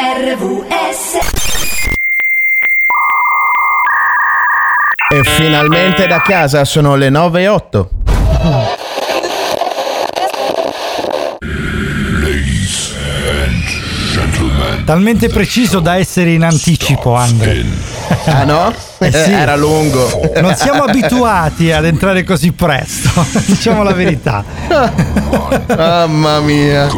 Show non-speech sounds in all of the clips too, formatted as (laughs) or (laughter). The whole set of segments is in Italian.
RVS E finalmente da casa sono le 9 e 8. Talmente preciso da essere in anticipo, Andre. Ah no? (laughs) Eh sì. Era lungo. Non siamo abituati ad entrare così presto, (laughs) diciamo la verità. Mamma mia.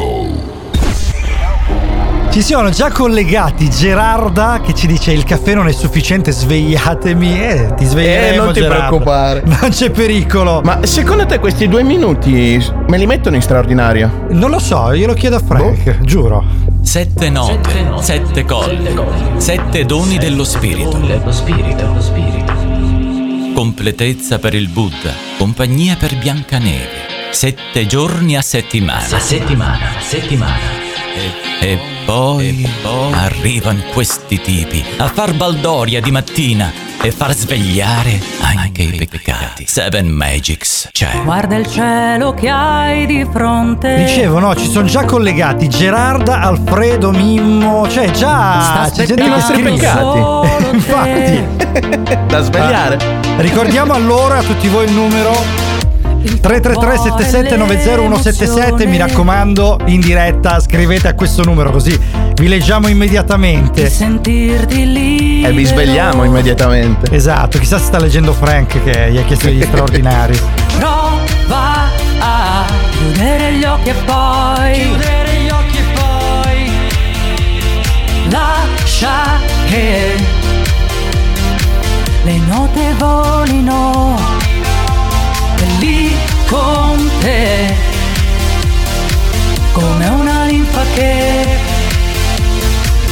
Ci sono già collegati Gerarda che ci dice il caffè non è sufficiente, svegliatemi. Eh, ti sveglieremo Eh, non ti Gerarda. preoccupare. (laughs) Non c'è pericolo. Ma secondo te questi due minuti me li mettono in straordinario? Non lo so, glielo chiedo a Frank, Boh. giuro. Sette note, sette colli, sette doni dello spirito. Completezza per il Buddha, compagnia per Biancaneve. Sette giorni a settimana. A settimana, a settimana. E, e poi, arrivano questi tipi a far baldoria di mattina e far svegliare anche i peccati. Seven Magics c'è. Guarda il cielo che hai di fronte. Dicevo, no, ci sono già collegati Gerarda, Alfredo, Mimmo, cioè già Sta c'è gente che scrive. peccati. (laughs) Infatti, Da svegliare. ricordiamo allora a tutti voi il numero 333 7790 177 mi raccomando in diretta scrivete a questo numero così vi leggiamo immediatamente Sentirti lì. E vi svegliamo immediatamente. esatto chissà se sta leggendo Frank che gli ha chiesto gli (laughs) straordinari Prova a chiudere gli occhi e poi. Chiudere gli occhi e poi. Lascia che le note volino. E lì con te. Come una linfa che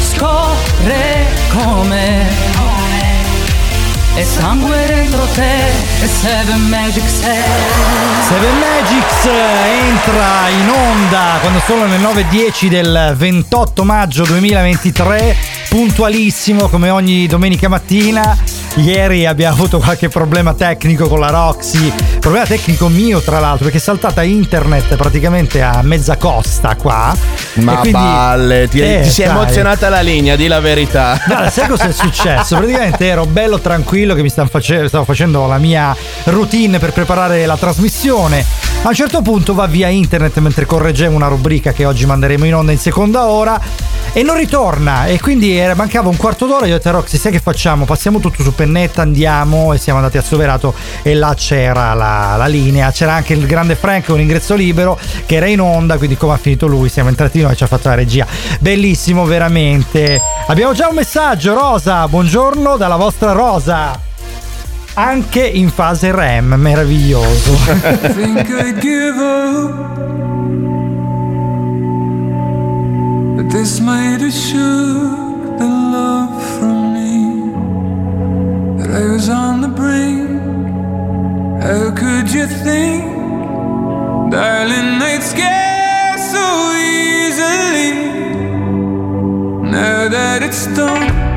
scorre come e sangue dentro te e Seven Magic sei Seven Magics entra in onda quando sono le 9.10 del 28 maggio 2023, puntualissimo come ogni domenica mattina. Ieri abbiamo avuto qualche problema tecnico con la Roxy, problema tecnico mio tra l'altro perché è saltata internet praticamente a mezza costa qua. Ma quindi- palle, ti, Eh, ti si è emozionata la linea, di la verità. Guarda, sai cosa è (laughs) successo? Praticamente ero bello tranquillo che mi face- stavo facendo la mia routine per preparare la trasmissione. A un certo punto va via internet mentre correggevo una rubrica che oggi manderemo in onda in seconda ora e non ritorna. E quindi era- mancava un quarto d'ora. Io ho detto Roxy sai che facciamo? Passiamo tutto su pennetta andiamo. E siamo andati a Soverato e là c'era la, la linea. C'era anche il grande Frank con ingresso libero che era in onda quindi come ha finito lui siamo entrati noi e ci ha fatto la regia. Bellissimo veramente. Abbiamo già un messaggio Rosa. Buongiorno dalla vostra Rosa. Anche in fase REM meraviglioso (laughs) But this might shook the love from me. That I was on the brink. How could you think, darling, I'd scare so easily? Now that it's done.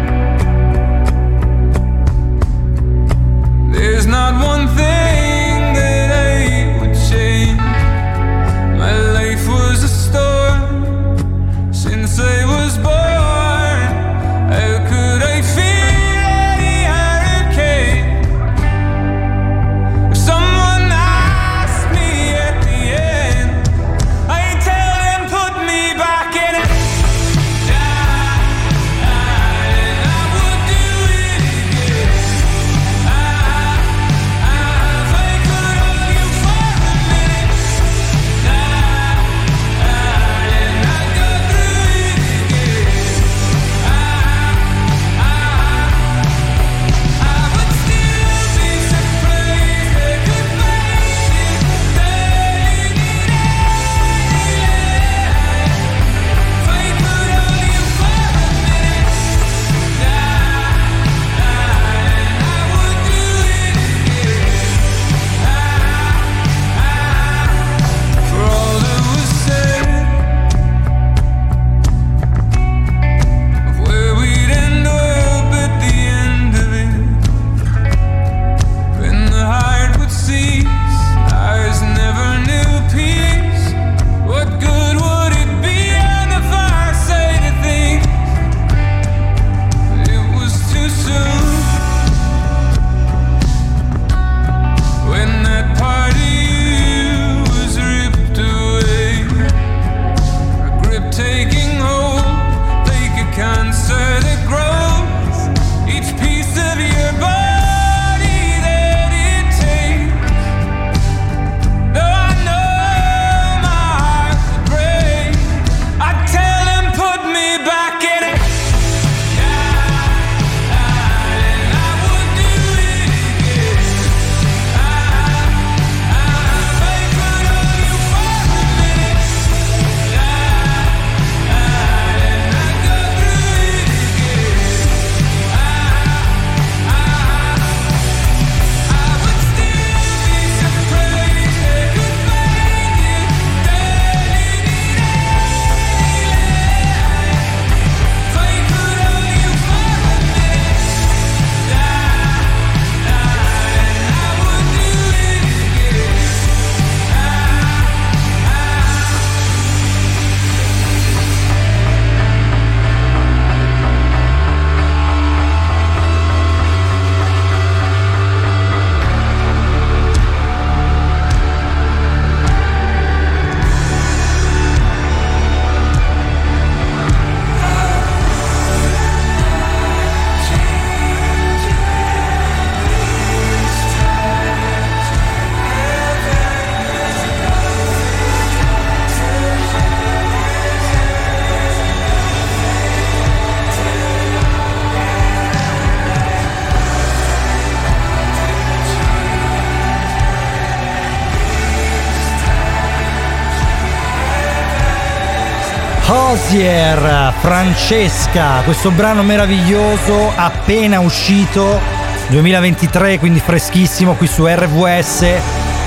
Hosier, Francesca, questo brano meraviglioso appena uscito 2023, quindi freschissimo qui su RVS.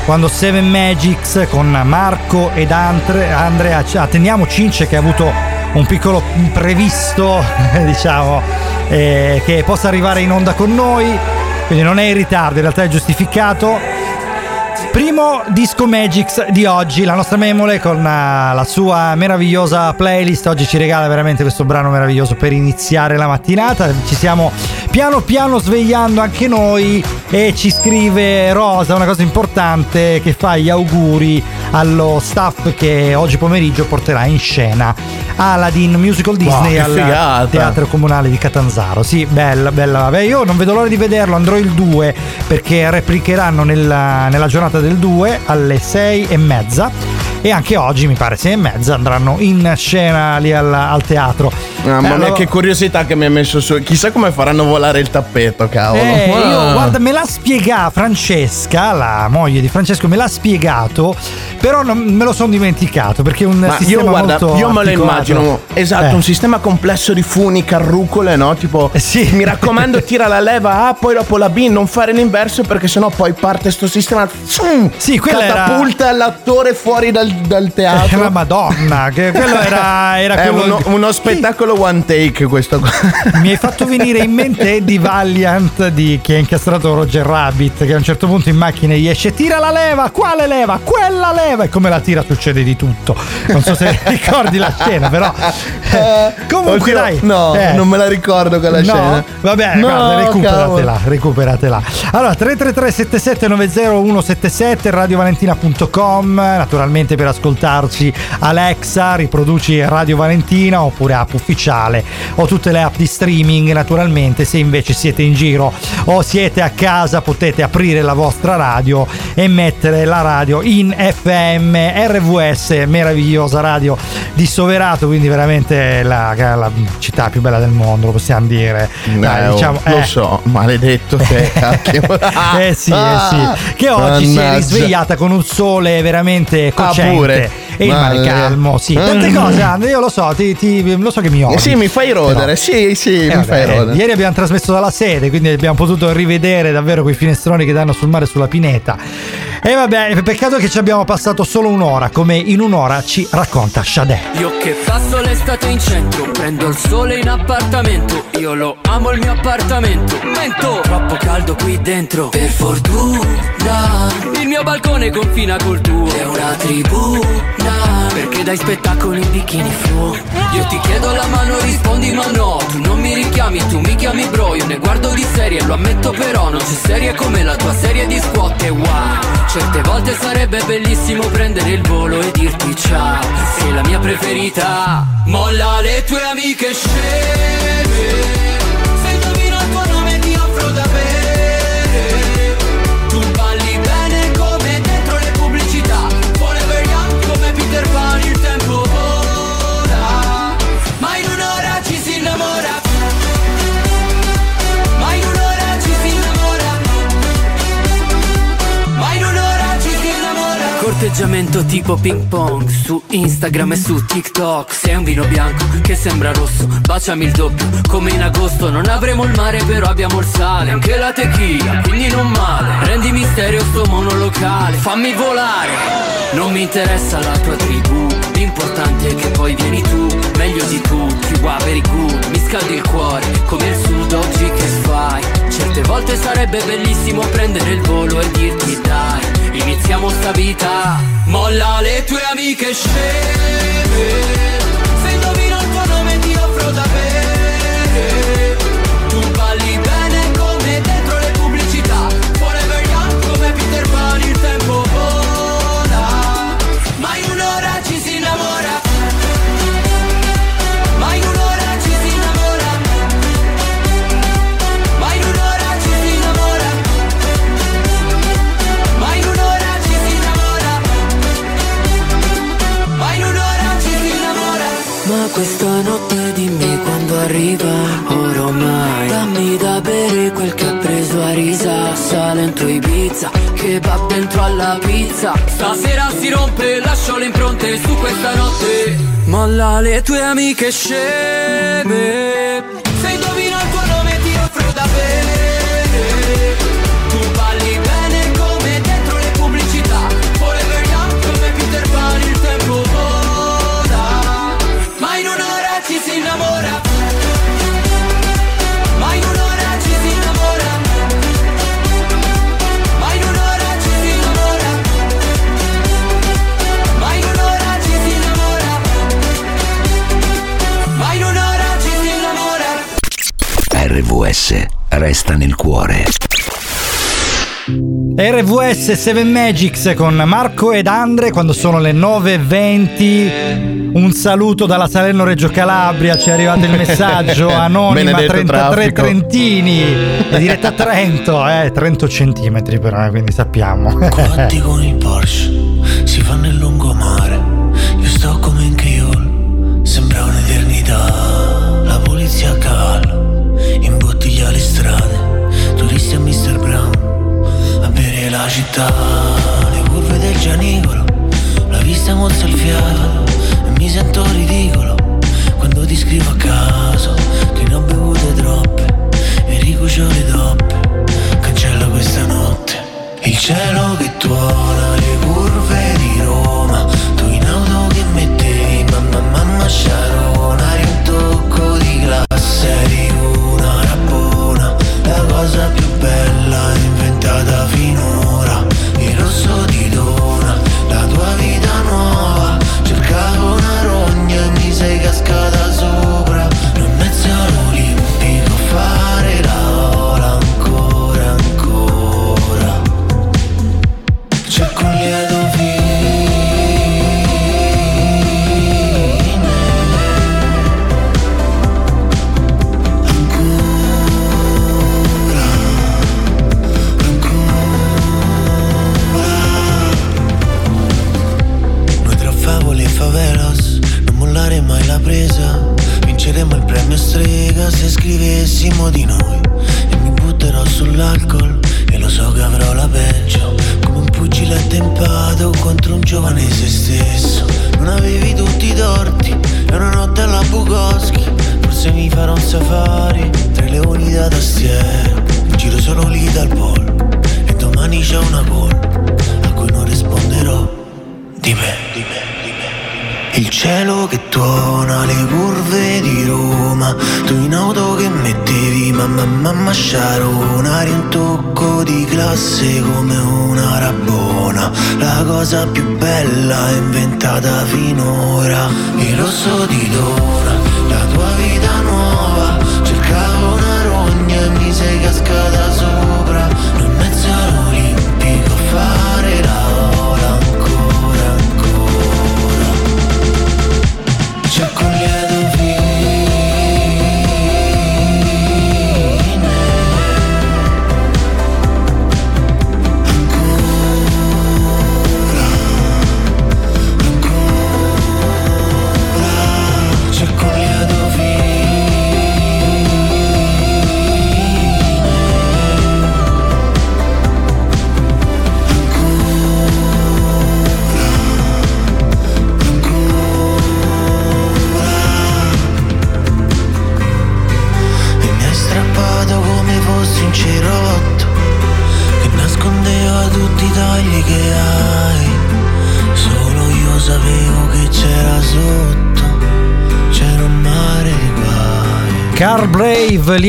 Quando Seven Magics con Marco ed Andre- Andrea attendiamo Cince che ha avuto un piccolo imprevisto, (laughs) diciamo, eh, che possa arrivare in onda con noi. Quindi non è in ritardo, in realtà è giustificato. Primo disco Magix di oggi, la nostra Memole con uh, la sua meravigliosa playlist. Oggi ci regala veramente questo brano meraviglioso per iniziare la mattinata. Ci stiamo piano piano svegliando anche noi e ci scrive Rosa una cosa importante che fa gli auguri allo staff che oggi pomeriggio porterà in scena Aladdin Musical Disney Wow, al figata. Teatro Comunale di Catanzaro. Sì, bella, bella. Vabbè, io non vedo l'ora di vederlo, andrò il 2 perché replicheranno nella, nella giornata del 2 alle 6 e mezza. E anche oggi, mi pare 6 e mezza, andranno in scena lì al, al teatro. Mamma Eh, mia, allora- che curiosità che mi ha messo su. Chissà come faranno volare il tappeto, cavolo. Eh, Ah. io, guarda, me l'ha spiegato Francesca, la moglie di Francesco, me l'ha spiegato, però non me lo sono dimenticato perché un Ma sistema io guarda, molto io me lo immagino esatto, Eh. un sistema complesso di funi, carrucole, no? Tipo, Eh, sì. mi raccomando, tira la leva A, poi dopo la B, non fare l'inverso perché sennò poi parte sto sistema. zoom, Sì, quella era- catapulta l'attore fuori dal, dal teatro. Eh, la Madonna, che quello era, (laughs) era È quello uno, uno spettacolo one take questo qua. (laughs) Mi hai fatto venire in mente Eddie Valiant di chi ha incastrato Roger Rabbit che a un certo punto in macchina gli esce tira la leva, quale leva? Quella leva e come la tira succede di tutto. Non so se (laughs) ricordi la scena però eh, comunque Oddio, dai. No, eh. non me la ricordo quella No, scena. va bene, No, guarda, recuperatela, cavolo. recuperatela. Allora, 333 7790 radiovalentina.com, naturalmente per ascoltarci Alexa, riproduci Radio Valentina oppure app ufficiale o tutte le app di streaming, naturalmente se invece siete in giro o siete a casa potete aprire la vostra radio e mettere la radio in FM, RVS, meravigliosa radio di Soverato, quindi veramente la, la città più bella del mondo, lo possiamo dire. Dai, Eh, oh, diciamo, lo eh. so, maledetto te. (laughs) Eh sì, eh sì. Che oggi si è mannaggia. risvegliata con un sole veramente cocente. Pure. E il mare calmo, sì. Tante Mm. cose, Andre, io lo so, ti, ti- lo so che mi odi. Eh sì, mi fai rodere, Però- sì, sì, Eh, mi vabbè, fai rodere. Ieri abbiamo trasmesso dalla sede, quindi abbiamo potuto rivedere davvero quei finestroni che danno sul mare sulla pineta. E vabbè, peccato che ci abbiamo passato solo un'ora, come in un'ora ci racconta Shadé. Io che passo l'estate in centro, prendo il sole in appartamento. Io lo amo il mio appartamento. Mento, troppo caldo qui dentro. Per fortuna, il mio balcone confina col tuo. È una tribuna, perché dai spettacolo in bikini flu. Io ti chiedo la mano, rispondi ma no. Tu non mi richiami, tu mi chiami bro. Io ne guardo di serie, lo ammetto però. Non c'è serie come la tua serie di squat e wow. Certe volte sarebbe bellissimo prendere il volo e dirti ciao. Sei la mia preferita. Molla le tue amiche sceme. Corteggiamento tipo ping pong Su Instagram e su TikTok. Sei un vino bianco che sembra rosso Baciami il doppio come in agosto. Non avremo il mare però abbiamo il sale Anche la tequila quindi non male. Rendi misterio sto monolocale Fammi volare. Non mi interessa la tua tribù L'importante è che poi vieni tu Meglio di tutti, wow very good Mi scaldi il cuore come il sud oggi che fai. Certe volte sarebbe bellissimo prendere il volo e dirti dai Iniziamo sta vita. Molla le tue amiche sceme alla pizza. Stasera si rompe Lascio le impronte su questa notte. Molla le tue amiche sceme. Se indovino il tuo nome ti offro da bere RVS resta nel cuore. RVS 7 Magics con Marco ed Andre quando sono le 9.20. Un saluto dalla Salerno Reggio Calabria, ci è arrivato il (laughs) messaggio anonima Benedetto 33 traffico. Trentini, è diretta a Trento, eh, 30 centimetri però, eh, quindi sappiamo. Quanti con il Porsche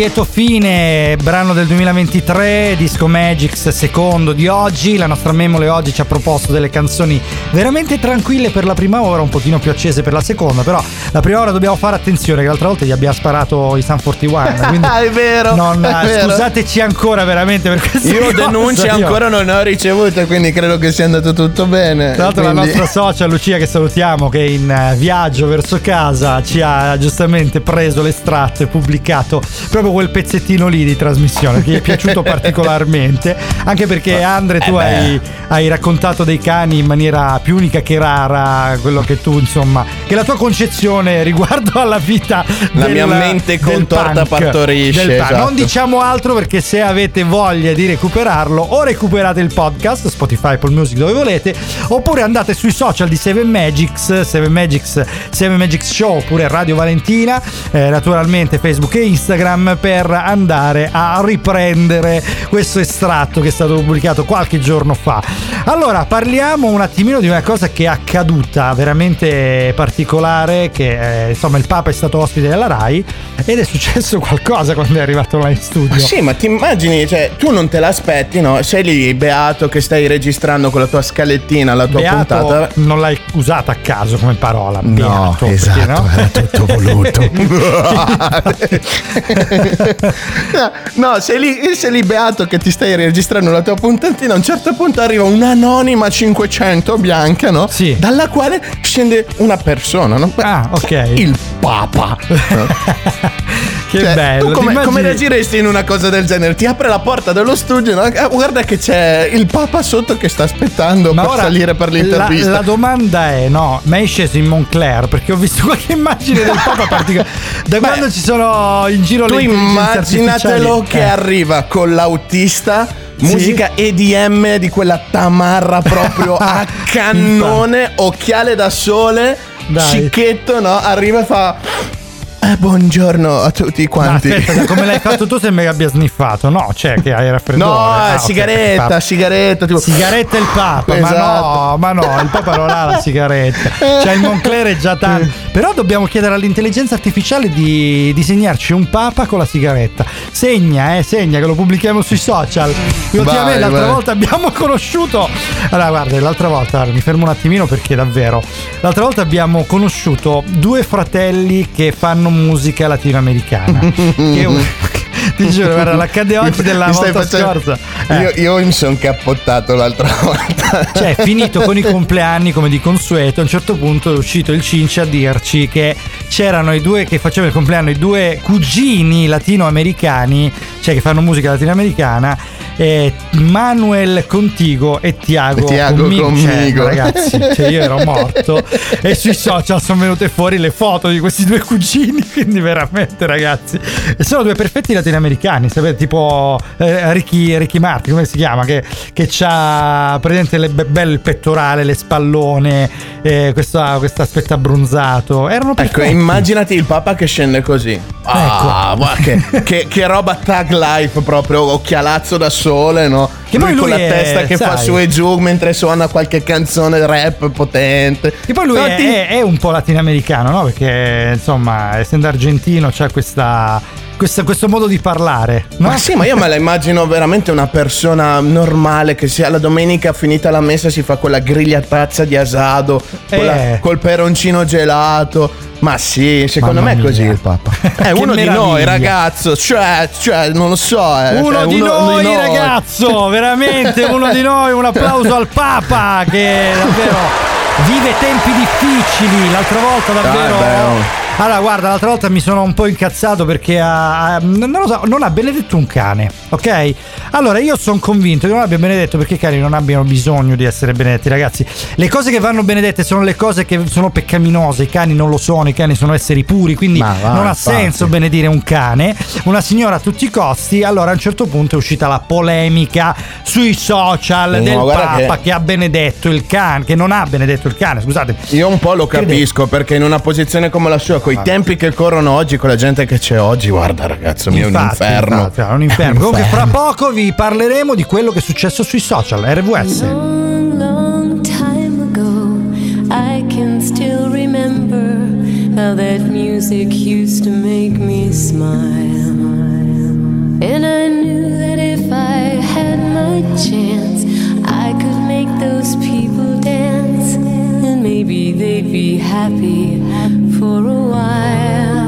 lieto fine, brano del 2023, Disco Magics, secondo di oggi. La nostra Memole oggi ci ha proposto delle canzoni veramente tranquille per la prima ora, un pochino più accese per la seconda, però la prima ora dobbiamo fare attenzione che l'altra volta gli abbiamo sparato i Sun 41. (laughs) Quindi è vero. non- è vero. scusateci ancora veramente per questo. Io denunce ancora non ne ho ricevute, quindi credo che sia andato tutto bene. Tra l'altro Quindi- la nostra socia Lucia che salutiamo che in eh, viaggio verso casa ci ha giustamente preso l'estratto e pubblicato proprio quel pezzettino lì di trasmissione che gli è piaciuto (laughs) particolarmente. Anche perché Andre, tu Eh hai, hai raccontato dei cani in maniera più unica che rara, quello che tu, insomma, che la tua concezione riguardo (laughs) alla vita La del- mia mente contorta punk, partorisce, esatto. Non diciamo altro perché se avete voglia di recuperarlo o recuperate il podcast Spotify, Apple Music dove volete oppure andate sui social di Seven Magics Seven Magics Show oppure Radio Valentina eh, naturalmente Facebook e Instagram per andare a riprendere questo estratto che è stato pubblicato qualche giorno fa allora parliamo un attimino di una cosa che è accaduta veramente particolare che eh, insomma il Papa è stato ospite della RAI ed è successo (laughs) qualcosa quando è arrivato là in studio sì, ma ti immagini, cioè, tu non te l'aspetti, no? Sei lì beato che stai registrando con la tua scalettina la tua Beato puntata. non l'hai usata a caso come parola. No, beato, perché esatto, no? era tutto voluto. (laughs) no, no, sei lì, sei lì beato che ti stai registrando la tua puntatina. A un certo punto arriva un'anonima 500 bianca, no? Sì. Dalla quale scende una persona, no? Ah, ok. Il Papa. (laughs) che Cioè, bello. Tu come, come reagiresti in una cosa del genere? Ti apre la porta dello studio, no? Ah, guarda che c'è il Papa sotto che sta aspettando Ma per ora salire per la, l'intervista. la domanda è: no, ma è sceso in Moncler? Perché ho visto (laughs) qualche immagine del Papa (laughs) particolare. Da Beh, quando ci sono in giro Tu le immaginatelo che Eh. arriva con l'autista, musica EDM di quella tamarra proprio (laughs) a cannone, occhiale da sole, Dai. cicchetto, no? Arriva e fa. Eh, buongiorno a tutti Ma quanti. aspetta, da come l'hai fatto (laughs) tu sembra che abbia sniffato. No, c'è che hai raffreddore. No, Ah, sigaretta, Papa. sigaretta, tipo. Sigaretta il Papa, ma Esatto. no, ma no, il Papa non ha la sigaretta. Cioè il Moncler è già (laughs) tanto. Però dobbiamo chiedere all'intelligenza artificiale di disegnarci un Papa con la sigaretta. Segna, eh, segna che lo pubblichiamo sui social. Ultimamente Vai, l'altra vai. volta abbiamo (laughs) conosciuto. Allora, guarda, l'altra volta, mi fermo un attimino perché davvero. L'altra volta abbiamo conosciuto due fratelli che fanno musica latinoamericana. che (laughs) (laughs) ti giuro, guarda, l'accade oggi della Mi volta facendo- scorsa. Eh. Io, io mi sono cappottato l'altra (laughs) volta. Cioè, finito con i compleanni come di consueto, a un certo punto è uscito il Cinci a dirci che c'erano i due che facevano il compleanno, i due cugini latinoamericani, cioè che fanno musica latinoamericana, eh, Manuel Contigo e Tiago, Tiago Conmigo. Cioè, Conmigo. ragazzi, cioè io ero morto (laughs) e sui social sono venute fuori le foto di questi due cugini, (laughs) quindi veramente ragazzi, e sono due perfetti latinoamericani, sapete, tipo eh, Ricky, Ricky Martin, come si chiama? Che, che ha presente le be- bello il pettorale, le spallone, eh, questa, questo aspetto abbronzato. Erano Ecco, perfetti. immaginati il Papa che scende così. Ah, Ecco. che, (laughs) che- che roba tag life proprio, occhialazzo da sole, no? Che poi con lui la è, testa che fa sai- su e giù mentre suona qualche canzone rap potente. E poi lui No, è, ti- è- è un po' latinoamericano, no? Perché insomma, essendo argentino, c'ha questa, questa- questo modo di parlare, no? Ma sì, ma io me la immagino veramente una persona normale che sia la domenica finita la messa si fa quella grigliatazza di asado Eh. col peroncino gelato. Ma sì, secondo Mamma me è così mia. il Papa. È (laughs) Che uno di noi, meraviglia. ragazzo. Cioè, cioè, non lo so. eh, Uno cioè, di noi, ragazzo, veramente uno di noi. Un applauso al Papa che davvero vive tempi difficili. L'altra volta davvero. Oh. Allora, guarda, l'altra volta mi sono un po' incazzato perché ha, non lo so, non ha benedetto un cane, ok? Allora, io sono convinto che non abbia benedetto perché i cani non abbiano bisogno di essere benedetti, ragazzi. Le cose che vanno benedette sono le cose che sono peccaminose, i cani non lo sono, i cani sono esseri puri, quindi va, non ha senso benedire un cane, una signora a tutti i costi. Allora a un certo punto è uscita la polemica sui social No, del Papa che- che... ha benedetto il cane, che non ha benedetto il cane, scusate. Io un po' lo capisco perché in una posizione come la sua, con i tempi che corrono oggi, con la gente che c'è oggi, guarda ragazzo mio, è un Infatti, inferno. infatti, è un inferno. (laughs) È un Comunque fra poco vi parleremo di quello che è successo sui social, RVS. Long, long time ago, I can still remember how that music used to make me smile. And I knew that if I had my chance, I could make those people dance. And maybe they'd be happy for a while.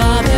father.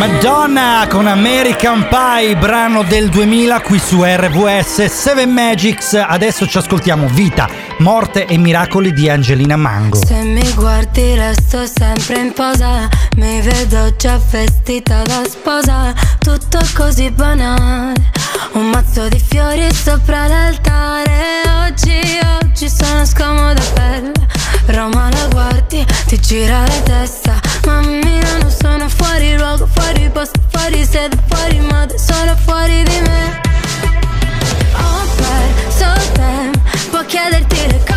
Madonna con American Pie, brano del 2000 qui su RVS 7 Magics. Adesso ci ascoltiamo Vita, Morte e Miracoli di Angelina Mango. Se mi guardi resto sempre in posa Mi vedo già vestita da sposa Tutto così banale Un mazzo di fiori sopra l'altare Oggi, oggi sono scomoda bella Roma la guardi, ti gira la testa Mammina non sono fuori posto, fuori sede, fuori moda Sono fuori di me Ho perso tempo a chiederti le cose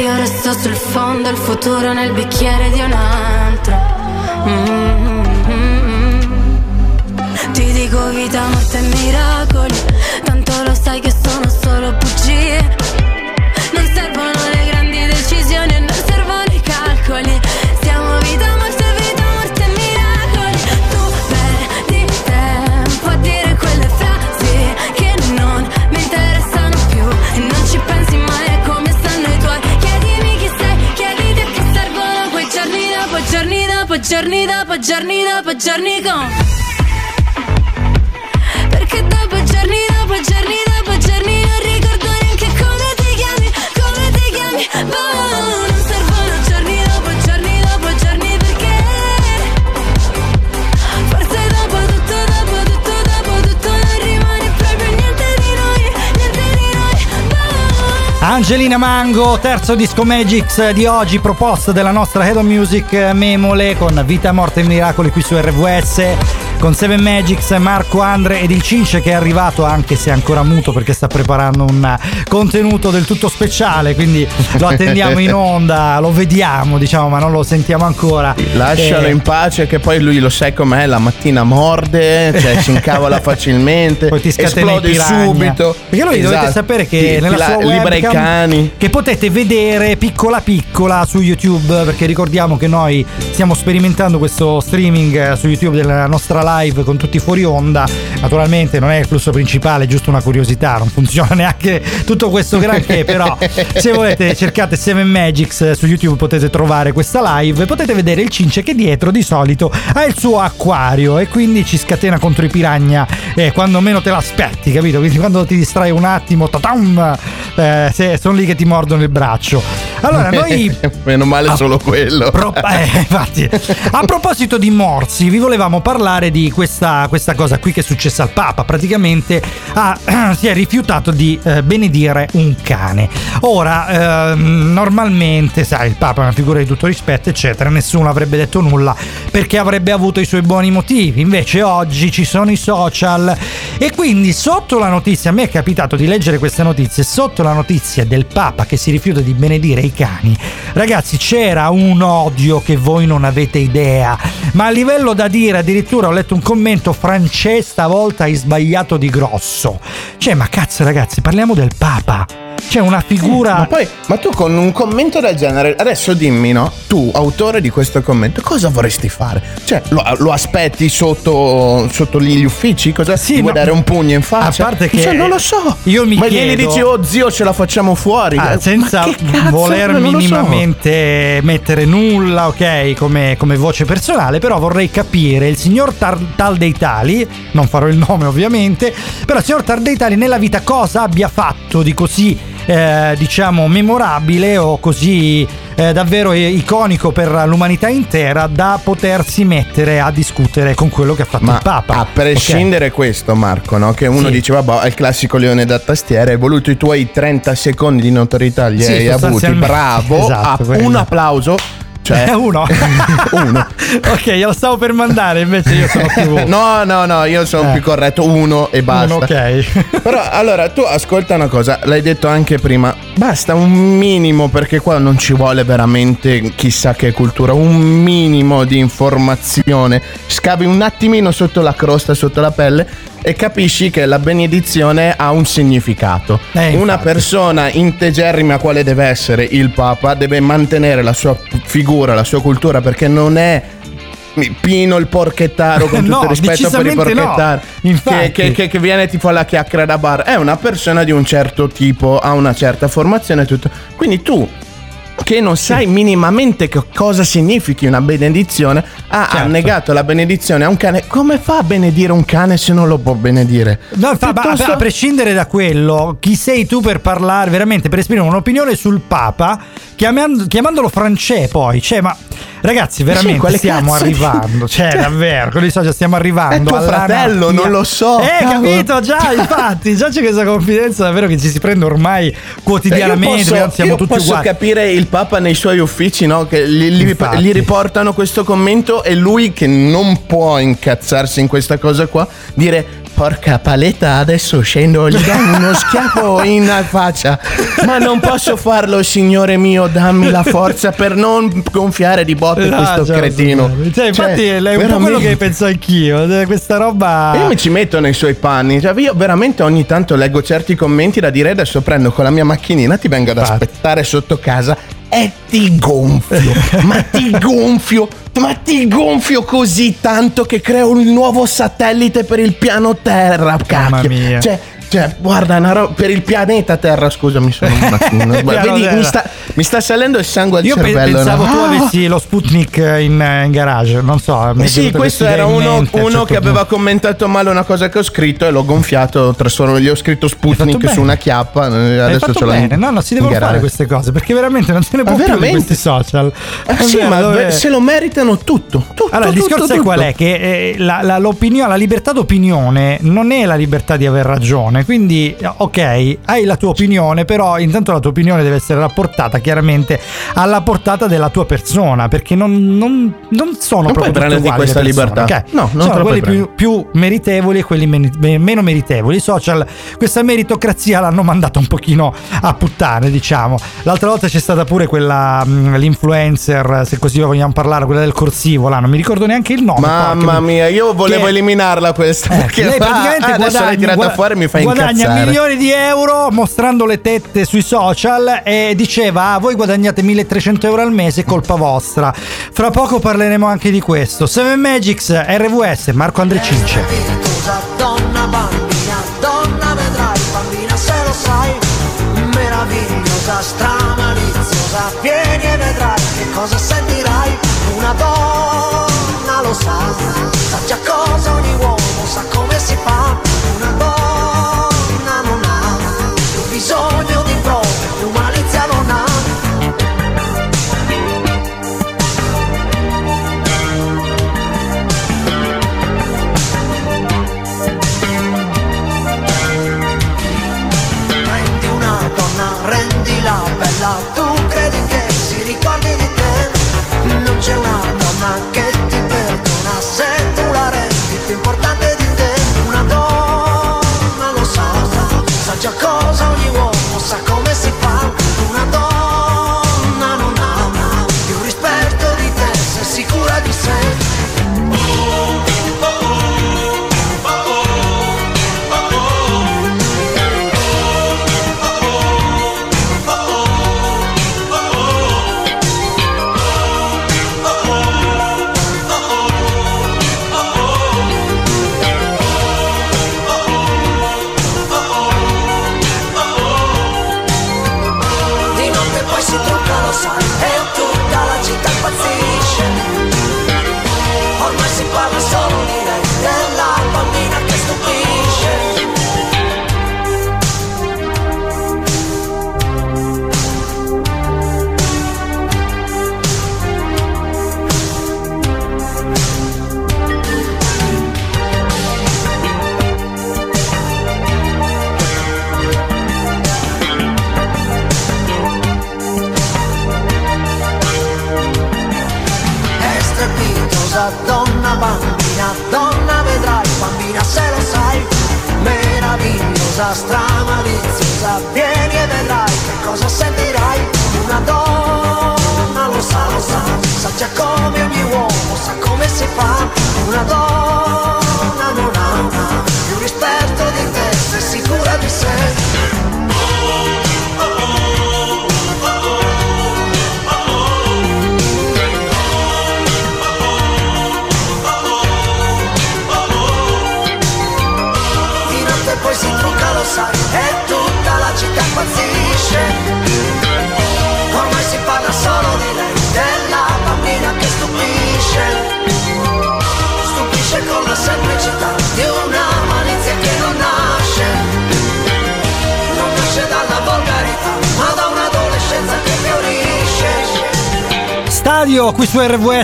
io resto sul fondo, il futuro nel bicchiere di un altro. Mm-hmm. Ti dico vita, morte e miracoli. Tanto lo sai che sono solo bugie giorni dopo giorni dopo giorni dopo giorni con perché Angelina Mango, terzo disco Magix di oggi, proposta della nostra Head of Music Memole con Vita, Morte e Miracoli qui su RVS. Con Seven Magics, Marco Andre ed il Cince che è arrivato anche se è ancora muto perché sta preparando un contenuto del tutto speciale, quindi lo attendiamo in (laughs) onda, lo vediamo diciamo ma non lo sentiamo ancora. Lascialo Eh, in pace che poi lui lo sai com'è, la mattina morde, cioè si incavola (laughs) facilmente, Poi ti esplode subito. Perché lui dovete Esatto. sapere che Ti- nella ti sua la- libera i cani. che potete vedere piccola piccola su YouTube perché ricordiamo che noi stiamo sperimentando questo streaming eh, su YouTube della nostra live con tutti fuori onda. Naturalmente non è il flusso principale, è giusto una curiosità, non funziona (laughs) neanche tutto questo granché, però se volete cercate Seven Magics eh, su YouTube potete trovare questa live potete vedere il Cince che dietro di solito ha il suo acquario e quindi ci scatena contro i piranha eh, quando meno te l'aspetti, capito? Quindi quando ti distrai un attimo, tatam, eh, sono lì che ti mordono il braccio. Allora, noi (laughs) Meno male solo quello. Pro- eh, infatti, a proposito di morsi, vi volevamo parlare di questa, questa cosa qui che è successa al Papa. Praticamente ha- (clears throat) si è rifiutato di eh, benedire un cane. Ora, ehm, normalmente, sai, il Papa è una figura di tutto rispetto, eccetera. Nessuno avrebbe detto nulla perché avrebbe avuto i suoi buoni motivi. Invece, oggi ci sono i social e quindi sotto la notizia, a me è capitato di leggere queste notizie, sotto la notizia del Papa che si rifiuta di benedire i cani, ragazzi c'era un odio che voi non avete idea, ma a livello da dire addirittura ho letto un commento francese stavolta hai sbagliato di grosso. Cioè ma cazzo ragazzi parliamo del Papa. C'è una figura... Ma poi, ma tu con un commento del genere, adesso dimmi, no? Tu, autore di questo commento, cosa vorresti fare? Cioè, lo, lo aspetti sotto, sotto gli uffici? Cosa Sì, ti vuoi no. dare un pugno in faccia? A parte che- Cioè, non lo so. Io mi ma chiedo- dici, oh zio, ce la facciamo fuori. Ah, senza ma cazzo? voler lo so. minimamente mettere nulla, ok, come, come voce personale, però vorrei capire il signor Tar- Tal dei Tali, non farò il nome ovviamente, però il signor Tal dei Tali nella vita cosa abbia fatto di così, eh, diciamo, memorabile o così eh, davvero iconico per l'umanità intera da potersi mettere a discutere con quello che ha fatto Ma il Papa. a prescindere questo, Marco, no? che uno Sì. dice, vabbè, è il classico leone da tastiera, hai voluto i tuoi 30 secondi di notorietà, li Sì, hai avuti, bravo, (laughs) Esatto, Ah, un applauso. Cioè, Eh, uno. (laughs) uno. ok, glielo stavo per mandare, invece io sono più. No, no, no, io sono Eh. più corretto, uno e basta. Uno, ok. (laughs) Però allora tu ascolta una cosa, l'hai detto anche prima, basta un minimo perché qua non ci vuole veramente chissà che cultura, un minimo di informazione, scavi un attimino sotto la crosta, sotto la pelle e capisci che la benedizione ha un significato. Eh, Una persona integerrima quale deve essere il Papa deve mantenere la sua figura, la sua cultura perché non è Pino il porchettaro con (laughs) tutto No, il rispetto per i no. porchettari Infatti. che, che- che- che viene tipo alla chiacchiera da bar è una persona di un certo tipo ha una certa formazione e tutto quindi tu che non sai minimamente che cosa significhi una benedizione ha Certo. negato la benedizione a un cane come fa a benedire un cane se non lo può benedire No, Piuttosto- a prescindere da quello, chi sei tu per parlare veramente, per esprimere un'opinione sul Papa, chiamando- chiamandolo Francè poi? Cioè, ma ragazzi, veramente quale stiamo cazzo di- arrivando. Cioè, Cioè- davvero, con i social stiamo arrivando. È tuo fratello, non lo so, Eh, cavolo. capito, già, infatti, già c'è questa confidenza davvero che ci si prende ormai quotidianamente, Cioè, io posso, siamo io tutti posso uguali. capire il Papa nei suoi uffici, no? Che gli riportano questo commento e lui che non può incazzarsi in questa cosa qua, dire porca paletta, adesso scendo, gli do uno (laughs) schiaffo in faccia. Ma non posso farlo, signore mio, dammi la forza per non gonfiare di botte Ah, questo già, cretino. Cioè, infatti è un po' quello veramente- che penso anch'io. eh, Questa roba. io mi ci metto nei suoi panni. Cioè, io veramente ogni tanto leggo certi commenti da dire adesso prendo con la mia macchinina, ti vengo ad Infatti. aspettare sotto casa e ti gonfio. (laughs) ma ti gonfio. Ma ti gonfio così tanto che creo un nuovo satellite per il piano Terra. Cacchio. mia. Cioè, cioè, guarda, una roba per il pianeta Terra, scusami, sono un (laughs) Vedi, mi sta, mi sta salendo il sangue al Io cervello. pensavo no? tu Ah! avessi lo Sputnik in, in garage, non so. mi è Sì, questo era uno, mente un uno certo che aveva commentato male una cosa che ho scritto e l'ho gonfiato, gli ho scritto Sputnik su una chiappa. eh, Adesso ce l'ho in- bene, no, no, si devono fare queste cose perché veramente non se ne può Ma più di veramente? questi social. Eh È sì, vero, ma dove- se lo meritano tutto. tutto Allora, il tutto, discorso è tutto. qual è? Che eh, la, la- l'opinione- la libertà d'opinione non è la libertà di aver ragione. Quindi, eh, ok, hai la tua opinione, però intanto la tua opinione deve essere rapportata chiaramente alla portata della tua persona. Perché non, non- non sono Non proprio tutte uguali questa persone, libertà. ok? No, non sono quelli più, più meritevoli e quelli meno meritevoli. I social, questa meritocrazia l'hanno mandata un pochino a puttane, diciamo. L'altra volta c'è stata pure quella, mh, l'influencer, se così vogliamo parlare, quella del corsivo, là, non mi ricordo neanche il nome. Mamma porca- mia, io volevo che- eliminarla questa. eh, lei (laughs) ah, praticamente adesso l'hai guadagna, tirata guada- fuori e mi fa guadagna incazzare. milioni di euro mostrando le tette sui social e diceva ah, voi guadagnate 1300 euro al mese colpa vostra. Fra poco parleremo anche di questo. Seven Magics RVS Marco Andre Cince. Cosa donna bambina, donna vedrai bambina se lo sai Meravigliosa, stramaliziosa, vieni e vedrai che cosa sentirai. Una donna lo sa, sa già cosa ogni uomo sa come si fa. Una donna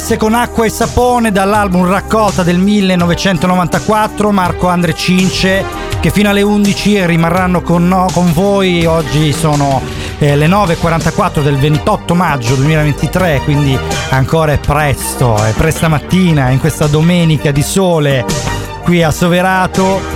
RVS con acqua e sapone dall'album Raccolta del 1994, Marco Andre Cince che fino alle 11 rimarranno con, no- con voi, oggi sono eh, le 9.44 del 28 maggio 2023, quindi ancora è presto, è presta mattina in questa domenica di sole qui a Soverato.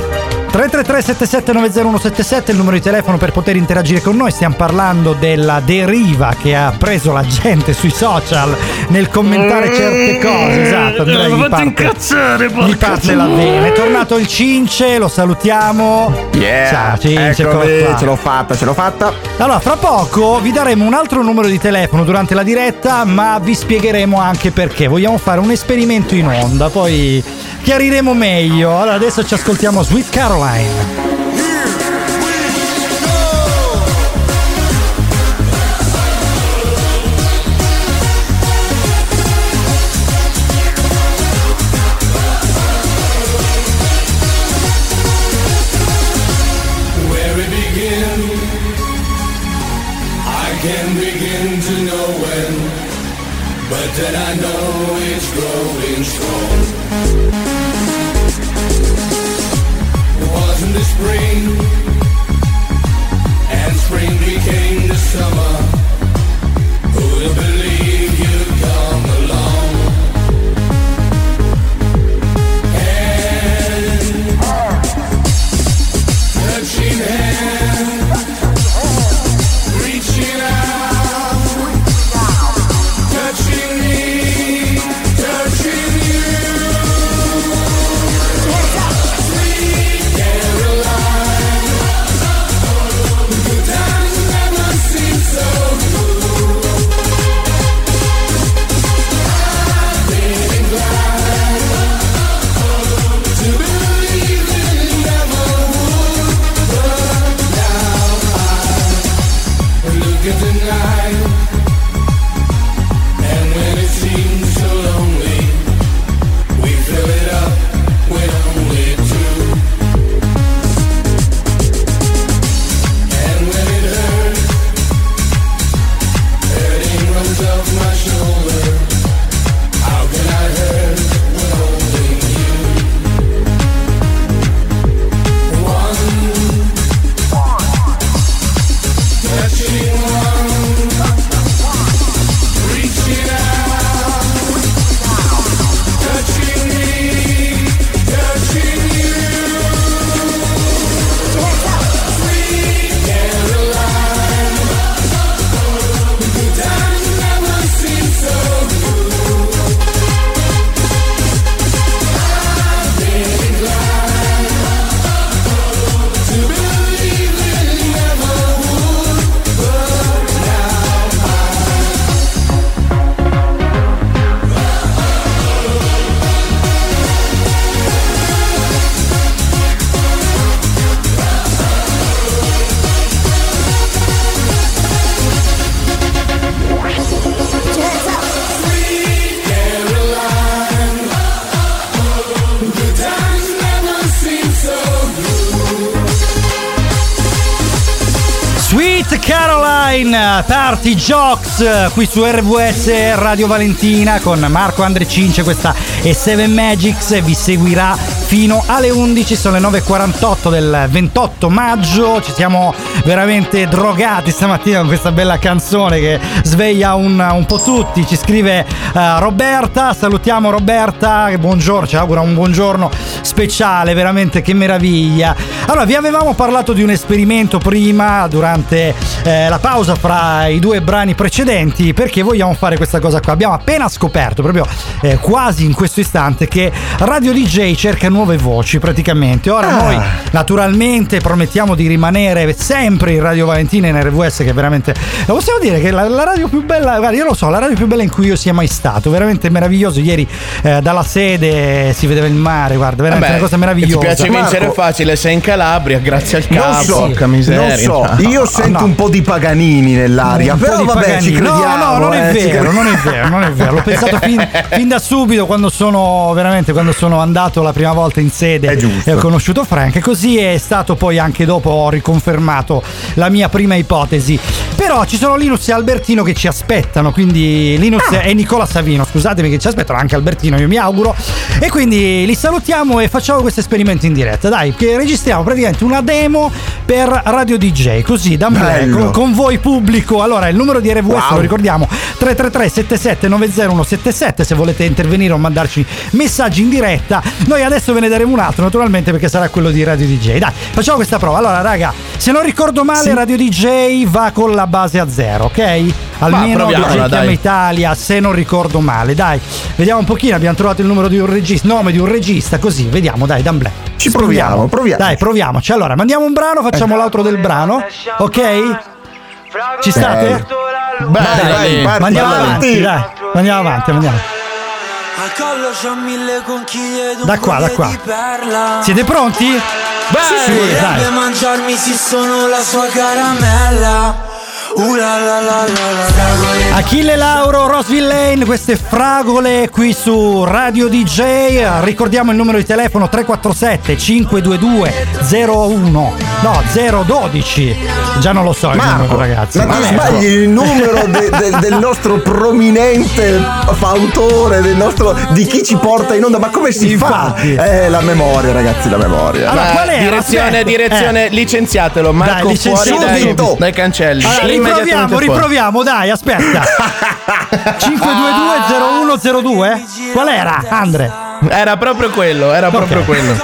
333 7790 è il numero di telefono per poter interagire con noi. Stiamo parlando della deriva che ha preso la gente sui social nel commentare certe cose. Esatto, Andrea Mi gli fate parte, incazzare, gli porca parte la vena. È tornato il Cince, lo salutiamo. Yeah, Ciao Cince, eccomi, ce l'ho fatta, ce l'ho fatta. Allora, fra poco vi daremo un altro numero di telefono durante la diretta, ma vi spiegheremo anche perché. Vogliamo fare un esperimento in onda, poi chiariremo meglio. Allora, adesso ci ascoltiamo Sweet Caroline. But then I know it's growing strong. Wasn't the spring, and spring became the summer. Who'd have Party Jocks, qui su RVS Radio Valentina con Marco Andre Cince, questa è Seven Magics e vi seguirà fino alle 11, sono le 9.48 del 28 maggio, ci siamo veramente drogati stamattina con questa bella canzone che sveglia un, un po' tutti, ci scrive eh, Roberta, salutiamo Roberta, buongiorno, ci augura un buongiorno speciale, veramente che meraviglia. Allora, vi avevamo parlato di un esperimento prima, durante eh, la pausa fra i due brani precedenti, perché vogliamo fare questa cosa qua. Abbiamo appena scoperto, proprio eh, quasi in questo istante, che Radio DJ cerca nuove voci praticamente. Ora Ah. noi naturalmente promettiamo di rimanere sempre in Radio Valentina in RVS, che veramente... Lo possiamo dire che la, la radio più bella, guarda, io lo so, la radio più bella in cui io sia mai stato, veramente meraviglioso. Ieri eh, dalla sede si vedeva il mare, guarda, veramente Vabbè, una cosa meravigliosa. Ti piace vincere facile, sei in Calabria, grazie al Non capo. so, miseria. non so, io sento no. un po' di Paganini nell'aria, Un po' però di vabbè, Paganini. ci crediamo. No, no, non è eh, ci vero, non è vero, non è vero. L'ho pensato fin, fin (laughs) da subito quando sono veramente quando sono andato la prima volta in sede e ho conosciuto Frank. Così è stato poi anche dopo ho riconfermato la mia prima ipotesi. Però ci sono Linus e Albertino che ci aspettano, quindi Linus Ah. e Nicola Savino, scusatemi che ci aspettano, anche Albertino io mi auguro. E quindi li salutiamo e facciamo questo esperimento in diretta. Dai, che registriamo praticamente una demo per Radio DJ, così da Bello. con, con voi pubblico. Allora, il numero di RVS Wow. lo ricordiamo 333 77 90177 se volete intervenire o mandarci messaggi in diretta. Noi adesso ve ne daremo un altro, naturalmente, perché sarà quello di Radio DJ. Dai, facciamo questa prova. Allora, raga, se non ricordo male, Radio DJ va con la base a zero, ok? Almeno DJ Chiama. Italia, se non ricordo male. Dai, vediamo un pochino. Abbiamo trovato il numero di un regista, nome di un regista, così vediamo, dai, D'Amblè. Ci proviamo, proviamo. Dai, proviamoci. Allora, mandiamo un brano, facciamo l'altro del brano, ok? Ci state? Beh, Dai, dai, parti, Andiamo parti. avanti, dai. Andiamo avanti, andiamo. Al Da qua, da qua. Siete pronti? Sì, Sì, vorrebbe dai. mangiarmi sì sono la sua caramella. Uh la la la la Achille Lauro, Rosville Lane, queste fragole qui su Radio DJ. Ricordiamo il numero di telefono 347 522 01 no 012. Già non lo so il Marco, numero, ragazzi. ma tu Vabbè. sbagli il numero de- de- del nostro prominente fautore, del nostro, di chi ci porta in onda. Ma come si Infatti. fa? Eh, la memoria, ragazzi, la memoria. Allora, qual era? direzione, Aspetta. direzione, Eh. licenziatelo. Marco Dai, fuori dai, dai cancelli. Allora, riproviamo, riproviamo, dai, aspetta. (laughs) 522-0102? Qual era, Andre? Era proprio quello, era proprio quello. (laughs)